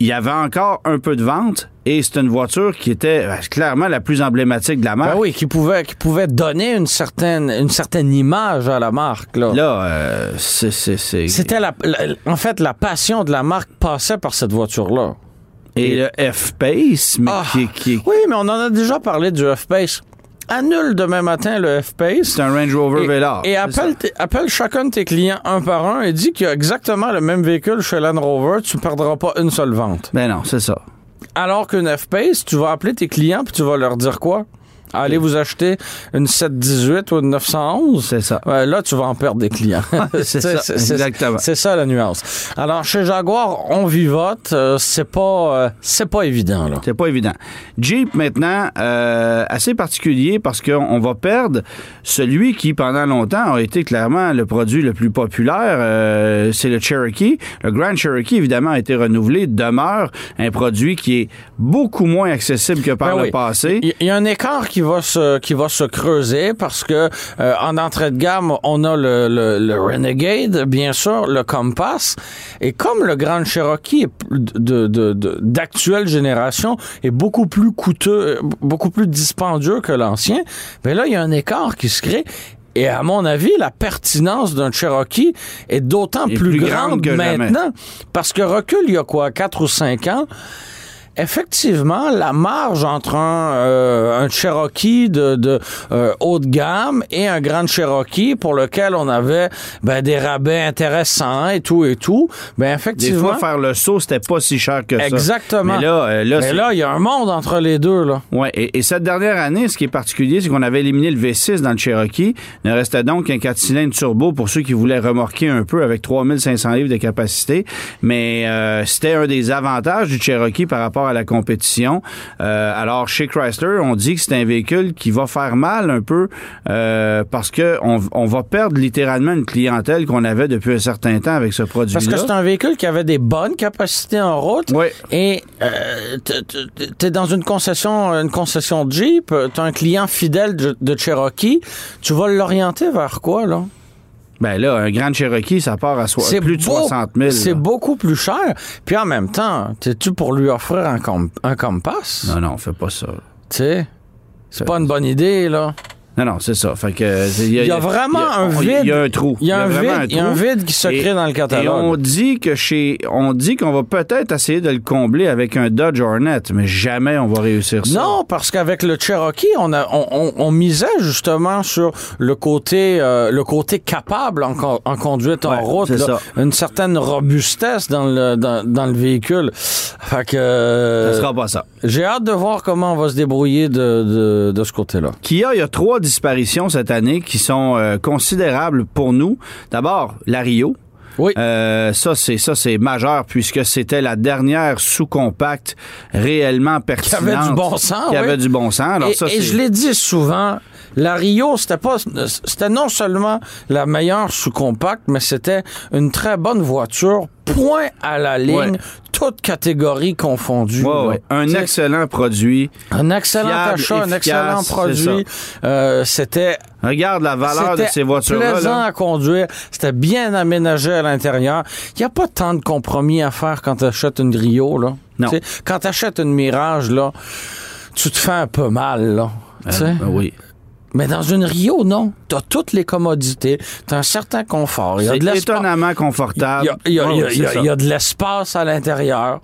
il y avait encore un peu de vente et c'est une voiture qui était euh, clairement la plus emblématique de la marque. Ben oui, qui pouvait, qui pouvait donner une certaine, une certaine image à la marque. Là. Là, euh, c'est- c'est... c'est- C'était la, la- en fait la passion de la marque passait par cette voiture-là. Et le F-Pace, mais Ah. qui, qui- Oui, mais on en a déjà parlé du F-Pace. Annule demain matin le F-Pace. c'est un Range Rover Et, Velar. et appelle, chacun de tes clients un par un et dis qu'il y a exactement le même véhicule chez Land Rover, tu ne perdras pas une seule vente. Ben non, c'est ça. Alors qu'une F-Pace, tu vas appeler tes clients puis tu vas leur dire quoi? Allez vous acheter une 718 ou une 911? C'est ça. Ouais, là, tu vas en perdre des clients. c'est ça, exactement. C'est ça la nuance. Alors, chez Jaguar, on vivote. euh, c'est pas, euh, c'est pas évident, là. C'est pas évident. Jeep, maintenant, euh, assez particulier parce qu'on on va perdre celui qui, pendant longtemps, a été clairement le produit le plus populaire. euh, c'est le Cherokee. Le Grand Cherokee, évidemment, a été renouvelé, demeure un produit qui est beaucoup moins accessible que par Ben le oui. passé. Il il y a un écart qui va se qui va se creuser parce que euh, en entrée de gamme, on a le, le, le Renegade, bien sûr, le Compass, et comme le Grand Cherokee est plus de de- de- d'actuelle génération est beaucoup plus coûteux, beaucoup plus dispendieux que l'ancien, mais là il y a un écart qui se crée. Et à mon avis, la pertinence d'un Cherokee est d'autant plus, plus grande, grande que jamais. maintenant. Parce que recul, il y a quoi, 4 ou 5 ans, effectivement, la marge entre un, euh, un Cherokee de, de euh, haut de gamme et un Grand Cherokee pour lequel on avait ben, des rabais intéressants et tout et tout, ben Des effectivement. fois, faire le saut, c'était pas si cher que ça. Exactement. Mais là, euh, là, mais c'est- là, il y a un monde entre les deux, là. Ouais, et, et cette dernière année, ce qui est particulier, c'est qu'on avait éliminé le V6 dans le Cherokee. Il ne restait donc qu'un 4 cylindres turbo pour ceux qui voulaient remorquer un peu avec 3500 livres de capacité. Mais c'était un des avantages du Cherokee par rapport rapport à la compétition. Euh, alors, chez Chrysler, on dit que c'est un véhicule qui va faire mal un peu euh, parce que on, on va perdre littéralement une clientèle qu'on avait depuis un certain temps avec ce produit-là. Parce que c'est un véhicule qui avait des bonnes capacités en route. Oui. Et euh, t'es dans une concession, une concession Jeep, t'as un client fidèle de, de Cherokee, tu vas l'orienter vers quoi, là? Ben là, un Grand Cherokee, ça part à so- plus de beau- 60 000. C'est beaucoup plus cher. Puis en même temps, t'es-tu pour lui offrir un, com- un compass? Non, non, fais pas ça. Tu sais? C'est pas une bonne idée, là. Non, non, c'est ça. Fait que, il y a vraiment un Il y a vide. un trou. Il y a un vide, il y a un trou. vide qui se Et- crée dans le Et catalogue. on dit que chez, on dit qu'on va peut-être essayer de le combler avec un Dodge Hornet, mais jamais on va réussir ça. Non, parce qu'avec le Cherokee, on, a, on, on- on misait justement sur le côté, euh, le côté capable en, con- en conduite en route, là. ça. une certaine robustesse dans le, dans, dans le véhicule. Fait que euh, Ça sera pas ça. j'ai hâte de voir comment on va se débrouiller de, de, de ce côté-là. Kia, il y a trois disparitions cette année qui sont euh, considérables pour nous. D'abord, la Rio. Oui. Euh, ça, c'est ça, c'est majeur puisque c'était la dernière sous-compacte réellement pertinente. avait du bon sens, Qui oui. avait du bon sens. Alors et ça, et c'est- je l'ai dit souvent, la Rio, c'était pas, c'était non seulement la meilleure sous-compacte, mais c'était une très bonne voiture, point à la ligne, Ouais. toutes catégories confondues. Là. ouais. Un excellent produit. un excellent achat, un excellent produit. Euh, c'était Regarde la valeur de ces voitures-là. plaisant là. à conduire. C'était bien aménagé à l'intérieur. Il n'y a pas tant de compromis à faire quand tu achètes une Rio. Là. Non. Quand tu achètes une Mirage, là, tu te fais un peu mal. Là. Euh, oui. Mais dans une Rio, non. Tu as toutes les commodités. Tu as un certain confort. C'est étonnamment confortable. il y a- Ouais, il y a- ouais, il y a- c'est ça. il y a de l'espace à l'intérieur.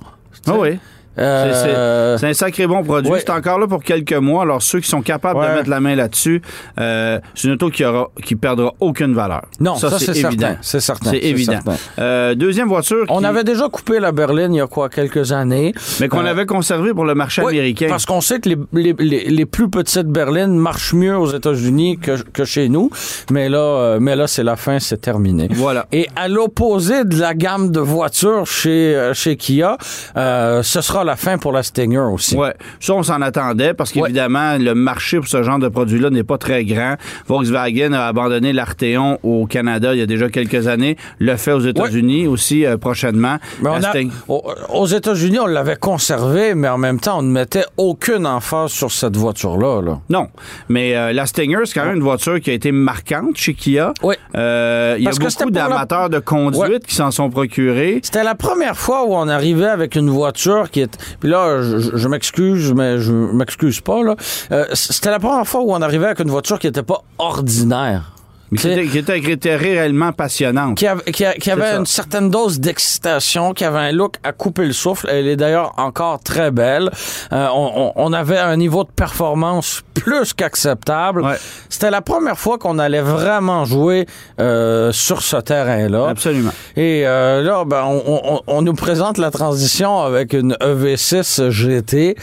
Ah oui. C'est- Euh, C'est un sacré bon produit. ouais. C'est encore là pour quelques mois. Alors, ceux qui sont capables de mettre la main là-dessus, euh, c'est une auto qui aura, qui perdra aucune valeur. Non, ça, c'est évident. certain. C'est certain. C'est évident. certain. Euh, deuxième voiture, On qui- avait déjà coupé la berline il y a quoi, quelques années. mais qu'on avait conservé pour le marché américain. Parce qu'on sait que les, les, les, les plus petites berlines marchent mieux aux États-Unis que, que chez nous. Mais là, mais là c'est la fin, c'est terminé. Voilà. Et à l'opposé de la gamme de voitures chez, chez Kia, ce sera la fin pour la Stinger aussi. Ouais, ça on s'en attendait parce qu'évidemment le marché pour ce genre de produit-là n'est pas très grand. Volkswagen a abandonné l'Arteon au Canada il y a déjà quelques années, le fait aux États-Unis aussi euh, prochainement. Mais on a- aux, États-Unis, on l'avait conservé, mais en même temps, on ne mettait aucune emphase sur cette voiture-là. Là. Non, mais euh, la Stinger, c'est quand même une voiture qui a été marquante chez Kia. Oui. Euh, il y a Parce beaucoup la- d'amateurs de conduite Ouais. qui s'en sont procurés. C'était la première fois où on arrivait avec une voiture qui est. Puis là, je, m'excuse, mais je m'excuse pas là. Euh, C'était la première fois où on arrivait avec une voiture qui était pas ordinaire. Mais qui était, qui était- qui était réellement passionnante. qui, avait- qui a- qui avait ça. une certaine dose d'excitation, qui avait un look à couper le souffle. Elle est d'ailleurs encore très belle. Euh, on, on- on avait un niveau de performance plus qu'acceptable. Ouais. C'était la première fois qu'on allait vraiment jouer euh, sur ce terrain-là. Absolument. Et euh, là, ben, on, on- on nous présente la transition avec une EV6 GT.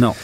Non.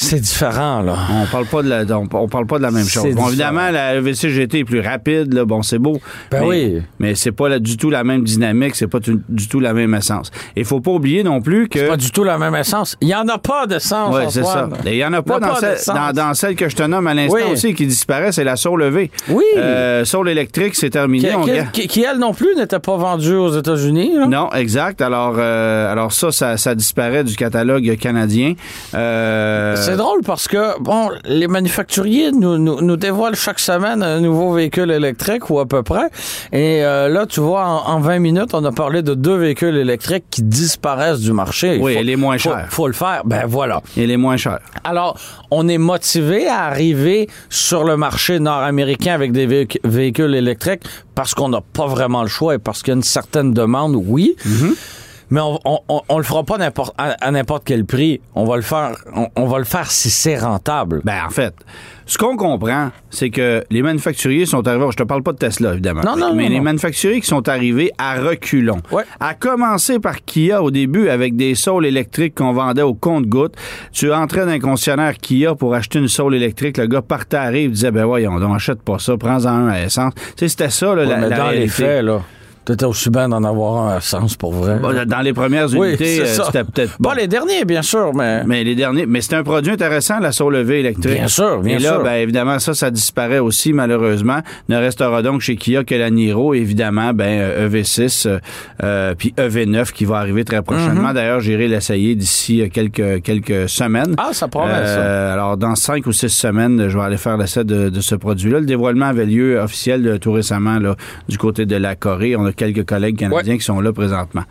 C'est différent, là. On parle pas de la, on, on parle pas de la même chose. C'est Bon, évidemment, la EVC GT est plus rapide, là, bon, c'est beau. Ben mais, oui. Mais c'est pas là, du tout la même dynamique, c'est pas du tout la même essence. Et faut pas oublier non plus que. Pas du tout la même essence. Il n'y en a pas d'essence, Ouais, c'est ça. Il y en a pas, Il y dans, pas celle, d'essence. dans, dans celle que je te nomme à l'instant Oui. aussi qui disparaît, c'est la Soul levée. Oui. Euh, Soul électrique, c'est terminé. qui- qui- qui, elle non plus, n'était pas vendue aux États-Unis. là? Non, exact. Alors, euh, alors ça, ça, ça disparaît du catalogue canadien. Euh, C'est drôle parce que, bon, les manufacturiers nous, nous, nous dévoilent chaque semaine un nouveau véhicule électrique ou à peu près. Et euh, là, tu vois, en, en 20 minutes, on a parlé de deux véhicules électriques qui disparaissent du marché. Oui, Faut- et les moins chers. Faut le faire. Ben voilà. Et les moins chers. Alors, on est motivé à arriver sur le marché nord-américain avec des véhic- véhicules électriques parce qu'on n'a pas vraiment le choix et parce qu'il y a une certaine demande, oui. Mais on, on, on- on le fera pas à, n'importe quel prix. On va le faire, on, va le faire si c'est rentable. Ben, en fait, ce qu'on comprend, c'est que les manufacturiers sont arrivés. Je te parle pas de Tesla, évidemment. Non, non, mais non, les non. manufacturiers qui sont arrivés à reculons. Ouais. À commencer par Kia au début avec des saules électriques qu'on vendait au compte-gouttes. Tu entrais dans un concessionnaire Kia pour acheter une saule électrique. Le gars partait il disait, ben voyons, on achète pas ça, prends-en un à essence. Tu sais, c'était ça, là, Ouais, la, mais la dans les faits, là. T'étais aussi bien d'en avoir un à sens pour vrai. Bon, dans les premières unités, euh, c'était peut-être Pas bon. les derniers, bien sûr, mais. Mais les derniers, mais c'était un produit intéressant, la sour levée électrique. Bien sûr, bien Et là, sûr. ben, évidemment, ça, ça disparaît aussi, malheureusement. Ne restera donc chez Kia que la Niro, évidemment, ben, euh, EV6, euh, euh, puis EV9 qui va arriver très Mhm. prochainement. D'ailleurs, j'irai l'essayer d'ici quelques, quelques semaines. Ah, ça promet, ça. Alors, dans cinq ou six semaines, je vais aller faire l'essai de, de ce produit-là. Le dévoilement avait lieu officiel tout récemment là, du côté de la Corée. On a quelques collègues canadiens qui sont là présentement.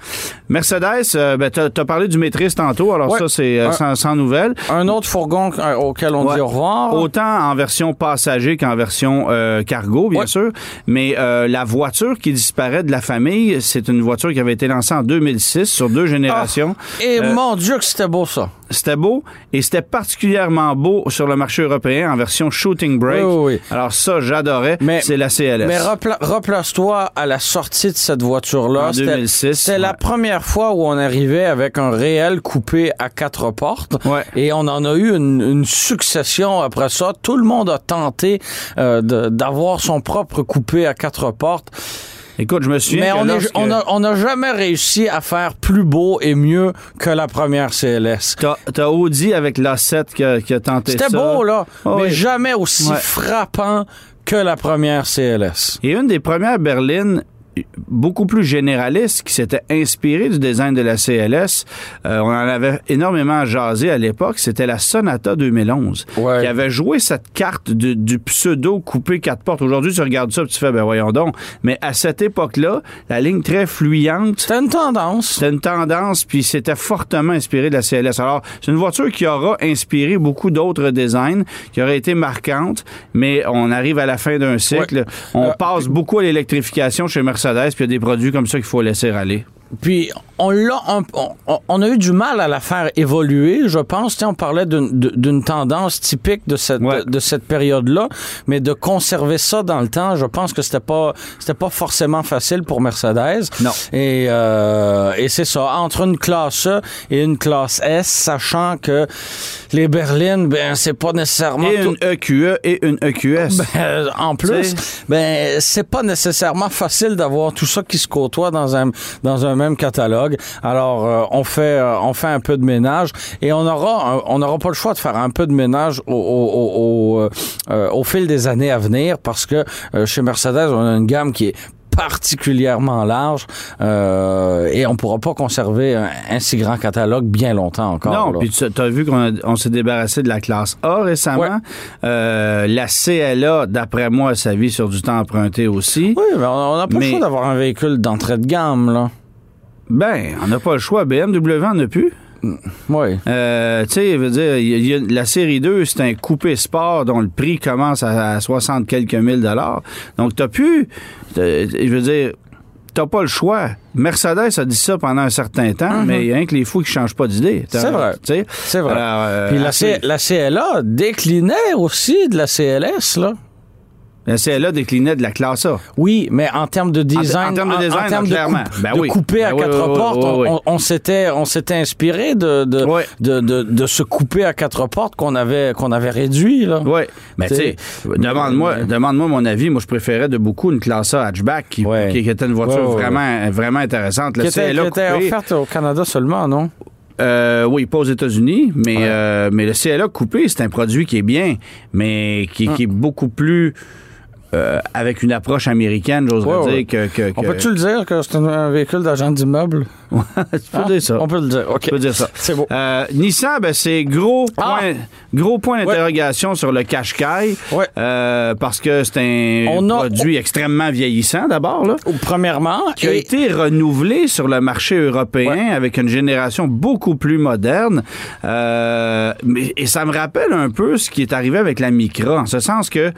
Mercedes, euh, ben, tu as parlé du maîtrise tantôt. Alors Ouais. ça, c'est euh, sans, sans nouvelles. Un autre fourgon euh, auquel on Ouais. dit au revoir. Autant en version passager qu'en version euh, cargo, bien sûr. Mais la voiture qui disparaît de la famille, c'est une voiture qui avait été lancée en 2006 sur deux générations. Et mon Dieu que c'était beau, ça. C'était beau et c'était particulièrement beau sur le marché européen en version shooting brake. Oui, oui, oui. Alors ça, j'adorais. Mais- C'est la CLS. Mais repla- replace-toi à la sortie de cette voiture-là. En C'était- 2006, C'était la première fois où on arrivait avec un réel coupé à quatre portes. Ouais. Et on en a eu une, une succession après ça. Tout le monde a tenté euh, d'avoir son propre coupé à quatre portes. Écoute, je me souviens Mais que on lorsque- on a- on n'a jamais réussi à faire plus beau et mieux que la première CLS. T'as, t'as Audi avec l'A7 qui a, qui a tenté ça. C'était beau, là, Ah mais oui. jamais aussi Ouais. frappant que la première CLS. Et une des premières berlines beaucoup plus généraliste qui s'était inspirée du design de la CLS, euh, on en avait énormément jasé à l'époque, c'était la Sonata 2011 Ouais. qui avait joué cette carte de- du pseudo coupé quatre portes. Aujourd'hui, tu regardes ça et tu fais ben voyons donc, mais à cette époque-là, la ligne très fluyante C'était une tendance. c'était une tendance, puis c'était fortement inspiré de la CLS. Alors, c'est une voiture qui aura inspiré beaucoup d'autres designs, qui aurait été marquante, mais on arrive à la fin d'un cycle. On Euh, passe beaucoup à l'électrification chez Mercedes, puis il y a des produits comme ça qu'il faut laisser aller. Puis on l'a, un- on, on a eu du mal à la faire évoluer, je pense. Sais, on parlait d'une tendance typique de cette Ouais. de, cette période-là, mais de conserver ça dans le temps, je pense que c'était pas c'était pas forcément facile pour Mercedes. Non. Et euh, et c'est ça entre une classe E et une classe S, sachant que les berlines, ben c'est pas nécessairement Et une EQE et une E EQS. ben, en plus, ben c'est pas nécessairement facile d'avoir tout ça qui se côtoie dans un dans un même catalogue. Alors euh, on fait euh, on fait un peu de ménage et on aura on n'aura pas le choix de faire un peu de ménage au au, au, au, euh, fil des années à venir parce que chez Mercedes on a une gamme qui est particulièrement large euh, et on pourra pas conserver un, un si grand catalogue bien longtemps encore. Non, puis tu as vu qu'on on s'est débarrassé de la classe A récemment. Ouais. Euh, la CLA, d'après moi, sa vie sur du temps emprunté aussi. oui, mais on n'a pas le choix d'avoir un véhicule d'entrée de gamme là. Ben, on n'a pas le choix. BMW en a plus. Oui. Euh, tu sais, je veux dire, il y a- il y a- la série 2, c'est un coupé sport dont le prix commence à, à 60 quelques mille dollars. Donc, t'as plus, t'as- je veux dire, t'as pas le choix. Mercedes a dit ça pendant un certain temps, mais il y a rien que les fous qui changent pas d'idée. C'est vrai. C'est vrai. Alors, euh, Puis la, assez- la CLA déclinait aussi de la CLS, là. La CLA déclinait de la classe A. Oui, mais en termes de design, en termes de design, termes de, clairement. Ben de oui. couper à Ben oui, quatre oui, portes, on, on s'était, on s'était inspiré de de, de, de, couper à quatre portes qu'on avait, qu'on avait réduit, là. Oui. Mais tu sais, demande-moi demande-moi mon avis. Moi, je préférais de beaucoup une classe A hatchback qui, qui, qui était une voiture vraiment, vraiment intéressante. Qui Le était, CLA qui était coupé, offerte au Canada seulement, non? Euh, oui, pas aux États-Unis, mais, euh, mais le CLA coupé, c'est un produit qui est bien, mais qui, qui est beaucoup plus euh, avec une approche américaine, j'oserais Ouais, dire, ouais. que. que, On peut-tu le dire que c'est un, véhicule d'agent d'immeuble? tu peux dire ça. On peut le dire, OK. Tu peux dire ça. C'est beau. Euh, Nissan, ben, c'est gros Ah! point, gros point d'interrogation sur le Qashqai. Euh, parce que c'est un On a- produit extrêmement vieillissant, d'abord, là. Premièrement, qui a été renouvelé sur le marché européen avec une génération beaucoup plus moderne. Euh, et ça me rappelle un peu ce qui est arrivé avec la Micra, en ce sens que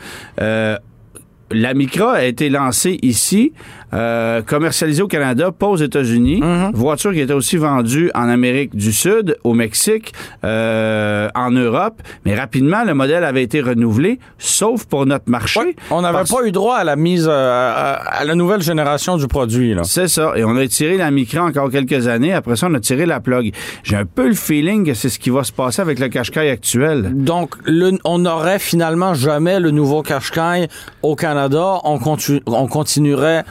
la Micra a été lancée ici, euh, commercialisée au Canada, pas aux États-Unis. Voiture qui était aussi vendue en Amérique du Sud, au Mexique, euh, en Europe. Mais rapidement, le modèle avait été renouvelé, sauf pour notre marché. Ouais, on n'avait Parce- pas eu droit à la mise euh, à, à la nouvelle génération du produit. Là. C'est ça. Et on a tiré la Micra encore quelques années. Après ça, on a tiré la plug. J'ai un peu le feeling que c'est ce qui va se passer avec le Qashqai actuel. Donc, le- on n'aurait finalement jamais le nouveau Qashqai au Canada. On, continu- on continuerait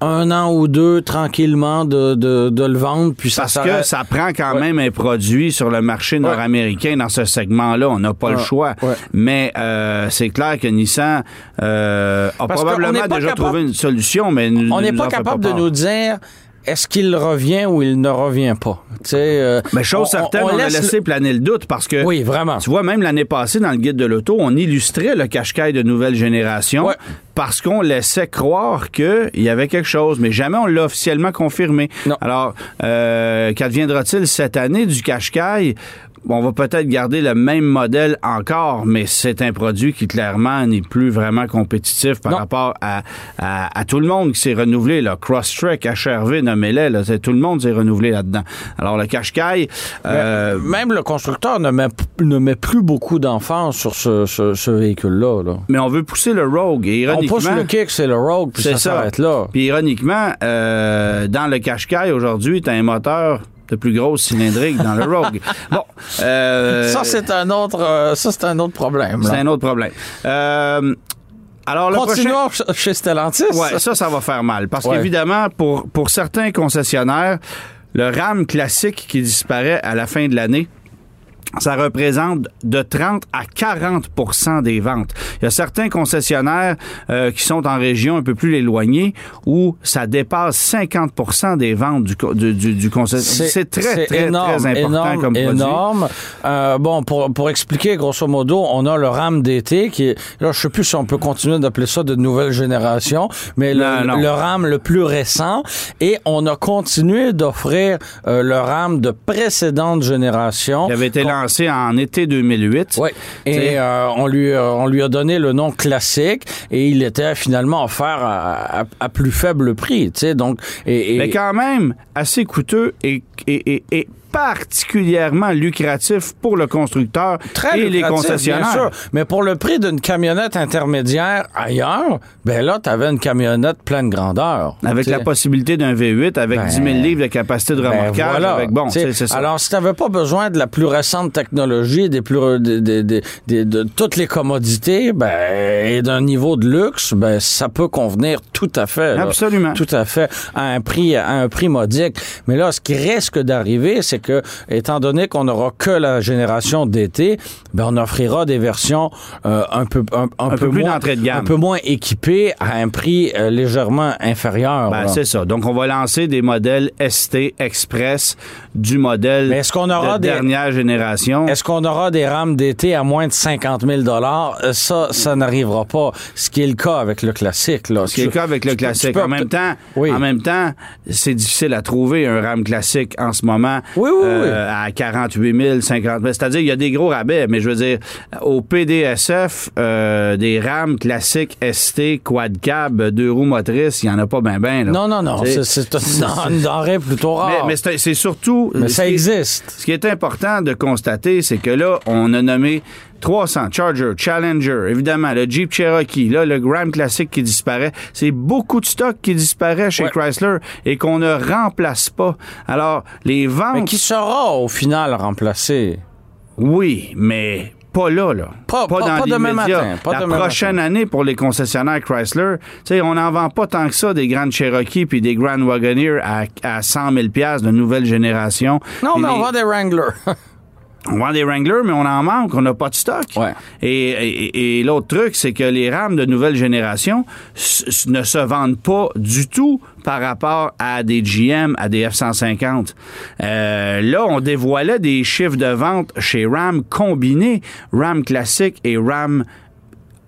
un an ou deux tranquillement de, de, de le vendre, puis ça Parce que s'arrête. ça prend quand Ouais. même un produit sur le marché nord-américain dans ce segment-là. On n'a pas le choix. Mais euh, c'est clair que Nissan euh, a Parce probablement déjà capable- trouvé une solution, mais On n'est pas capable de nous dire est-ce qu'il revient ou il ne revient pas? Euh, Mais chose on- certaine, on, a laisse laissé planer le doute parce que Oui, vraiment. Tu vois, même l'année passée, dans le guide de l'auto, on illustrait le cache-caille de nouvelle génération Ouais. parce qu'on laissait croire qu'il y avait quelque chose, mais jamais on l'a officiellement confirmé. Non. Alors, euh, qu'adviendra-t-il cette année du cache-caille? On va peut-être garder le même modèle encore, mais c'est un produit qui clairement n'est plus vraiment compétitif par Non. rapport à, à, à tout le monde qui s'est renouvelé. Là. Crosstrek, HRV, nommez-les, tout le monde s'est renouvelé là-dedans. Alors, le cache-caille... euh, Même le constructeur ne met, ne met plus beaucoup d'enfants sur ce, ce, ce véhicule-là. là. mais on veut pousser le Rogue. Et On pousse le kick, c'est le Rogue, puis C'est ça s'arrête là. Puis ironiquement, euh, dans le Qashqai aujourd'hui, t'as un moteur de plus grosse cylindrique dans le Rogue. Bon, euh, Ça, c'est un autre, euh, ça, c'est un autre problème. c'est un autre problème. Euh, alors le prochain. Continuons chez Stellantis. Ouais, ça, ça va faire mal. Parce Ouais. qu'évidemment, pour, pour certains concessionnaires, le RAM classique qui disparaît à la fin de l'année, ça représente de 30 à 40% des ventes. Il y a certains concessionnaires euh, qui sont en région un peu plus éloignée où ça dépasse 50 des ventes du, du, du, du concessionnaire. C'est très, très, énorme, très important énorme, comme produit. énorme. Euh, bon, pour, pour expliquer, grosso modo, on a le RAM d'été qui est, là, je sais plus si on peut continuer d'appeler ça de nouvelle génération, mais le, Non, non. le RAM le plus récent et on a continué d'offrir euh, le RAM de précédente génération. Il avait été lancé en été 2008. Oui. Et euh, on lui euh, on lui a donné le nom classique et il était finalement offert à, à- à plus faible prix. Donc et, et- Mais quand même, assez coûteux et, et, et, et particulièrement lucratif pour le constructeur très et les concessionnaires. bien sûr. Mais pour le prix d'une camionnette intermédiaire ailleurs, ben là, tu avais une camionnette pleine grandeur. Avec la possibilité d'un V8 avec Ben, 10 000 livres de capacité de Ben, remorquage. voilà. avec, bon, ça. Alors, si tu n'avais pas besoin de la plus récente technologie, des plus, des- des- des- des- de toutes les commodités, ben, et d'un niveau de luxe, ben, ça peut convenir tout à fait. là. Absolument. Tout à fait. À un prix, à un prix modique. Mais là, ce qui risque d'arriver, c'est que, étant donné qu'on n'aura que la génération d'été, ben, on offrira des versions euh, un peu, un, un peu plus moins, d'entrée de gamme. un peu moins équipées à un prix euh, légèrement inférieur. Ben, c'est ça. Donc, on va lancer des modèles ST Express du modèle Mais qu'on aura de des- dernière génération? Est-ce qu'on aura des rames d'été à moins de 50 000 Euh, Ça, ça n'arrivera pas. Ce qui est le cas avec le classique. Là. Ce qui est le cas avec le Tu classique. peux- En même temps, Oui. en même temps, c'est difficile à trouver un RAM classique en ce moment Oui, oui, euh, à 48 000, 50 000. C'est-à-dire, il y a des gros rabais, mais je veux dire, au PDSF, euh, des RAM classiques ST, quad cab, deux roues motrices, il n'y en a pas ben ben. là. Non, non, non. C'est une, denrée plutôt rare. Mais, mais c'est c'est surtout. Mais ce ça qui est- existe. Ce qui est important de constater, c'est que là, on a nommé 300 Charger, Challenger, évidemment, le Jeep Cherokee, là, le Ram classique qui disparaît. C'est beaucoup de stock qui disparaît chez Ouais. Chrysler et qu'on ne remplace pas. Alors, les ventes, Mais qui sera au final remplacé? oui, mais pas là, là. Pas- pas- dans pas demain l'immédiat. matin, pas La demain prochaine année pour les concessionnaires Chrysler, tu sais, on n'en vend pas tant que ça des grandes Cherokee puis des Grand Wagoneer à, à 100 000 de nouvelle génération. Non, mais on les- vend des Wranglers. On vend des Wranglers, mais on en manque, on n'a pas de stock. Ouais. Et, et- et l'autre truc, c'est que les rames de nouvelle génération ne se vendent pas du tout par rapport à des GM, à des F-150. Euh, là, on dévoilait des chiffres de vente chez Ram combinés, Ram classique et Ram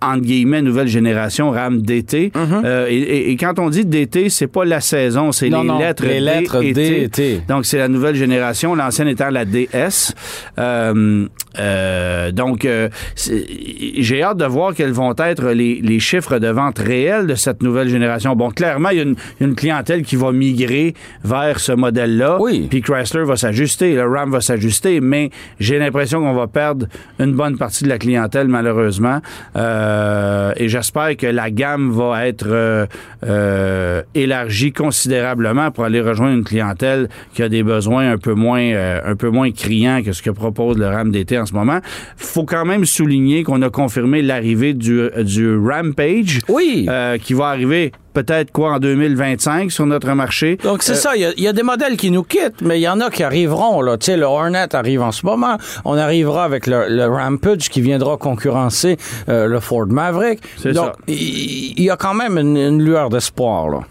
entre guillemets, nouvelle génération, RAM d'été. Euh, et, quand on dit d'été, c'est pas la saison, c'est les non, lettres les D, lettres D. Donc, c'est la nouvelle génération, l'ancienne étant la DS. Euh, euh, donc, euh, j'ai hâte de voir quels vont être les, les chiffres de vente réels de cette nouvelle génération. Bon, clairement, il y a une, une clientèle qui va migrer vers ce modèle-là. Oui. Puis Chrysler va s'ajuster, le Ram va s'ajuster, mais j'ai l'impression qu'on va perdre une bonne partie de la clientèle, malheureusement. Euh, et j'espère que la gamme va être euh, euh, élargie considérablement pour aller rejoindre une clientèle qui a des besoins un peu moins, euh, un peu moins criants que ce que propose le Ram d'été en en ce moment. Faut quand même souligner qu'on a confirmé l'arrivée du, du Rampage. Oui. euh, qui va arriver peut-être quoi en 2025 sur notre marché. Donc, c'est Euh, ça. Il y, a, il y a des modèles qui nous quittent, mais il y en a qui arriveront. Là. Tu sais, le Hornet arrive en ce moment. On arrivera avec le, le Rampage qui viendra concurrencer euh, le Ford Maverick. Donc, il y a quand même une, une lueur d'espoir.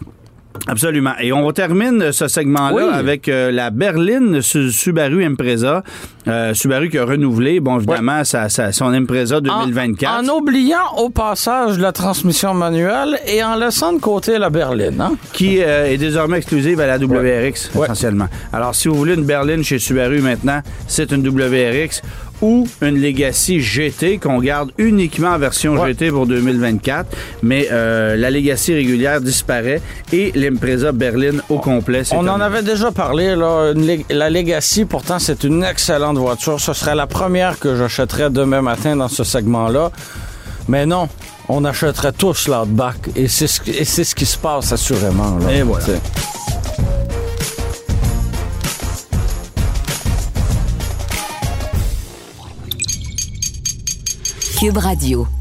Absolument. Et on termine ce segment-là Oui. avec euh, la berline Su- Subaru Impreza. Euh, Subaru qui a renouvelé, bon, évidemment, sa- sa- son Impreza 2024. En, en oubliant au passage la transmission manuelle et en laissant de côté la berline. Hein? qui euh, est désormais exclusive à la WRX, Ouais. essentiellement. Alors, si vous voulez une berline chez Subaru maintenant, c'est une WRX ou une Legacy GT qu'on garde uniquement en version Ouais. GT pour 2024. Mais euh, la Legacy régulière disparaît et l'Impreza berline au complet. On en avait déjà parlé, là, une la Legacy, pourtant, c'est une excellente voiture. Ce serait la première que j'achèterais demain matin dans ce segment-là. Mais non, on achèterait tous l'Outback. Et c'est ce, qui- et c'est ce qui se passe, assurément. là. Et voilà. T'sais. Cube Radio.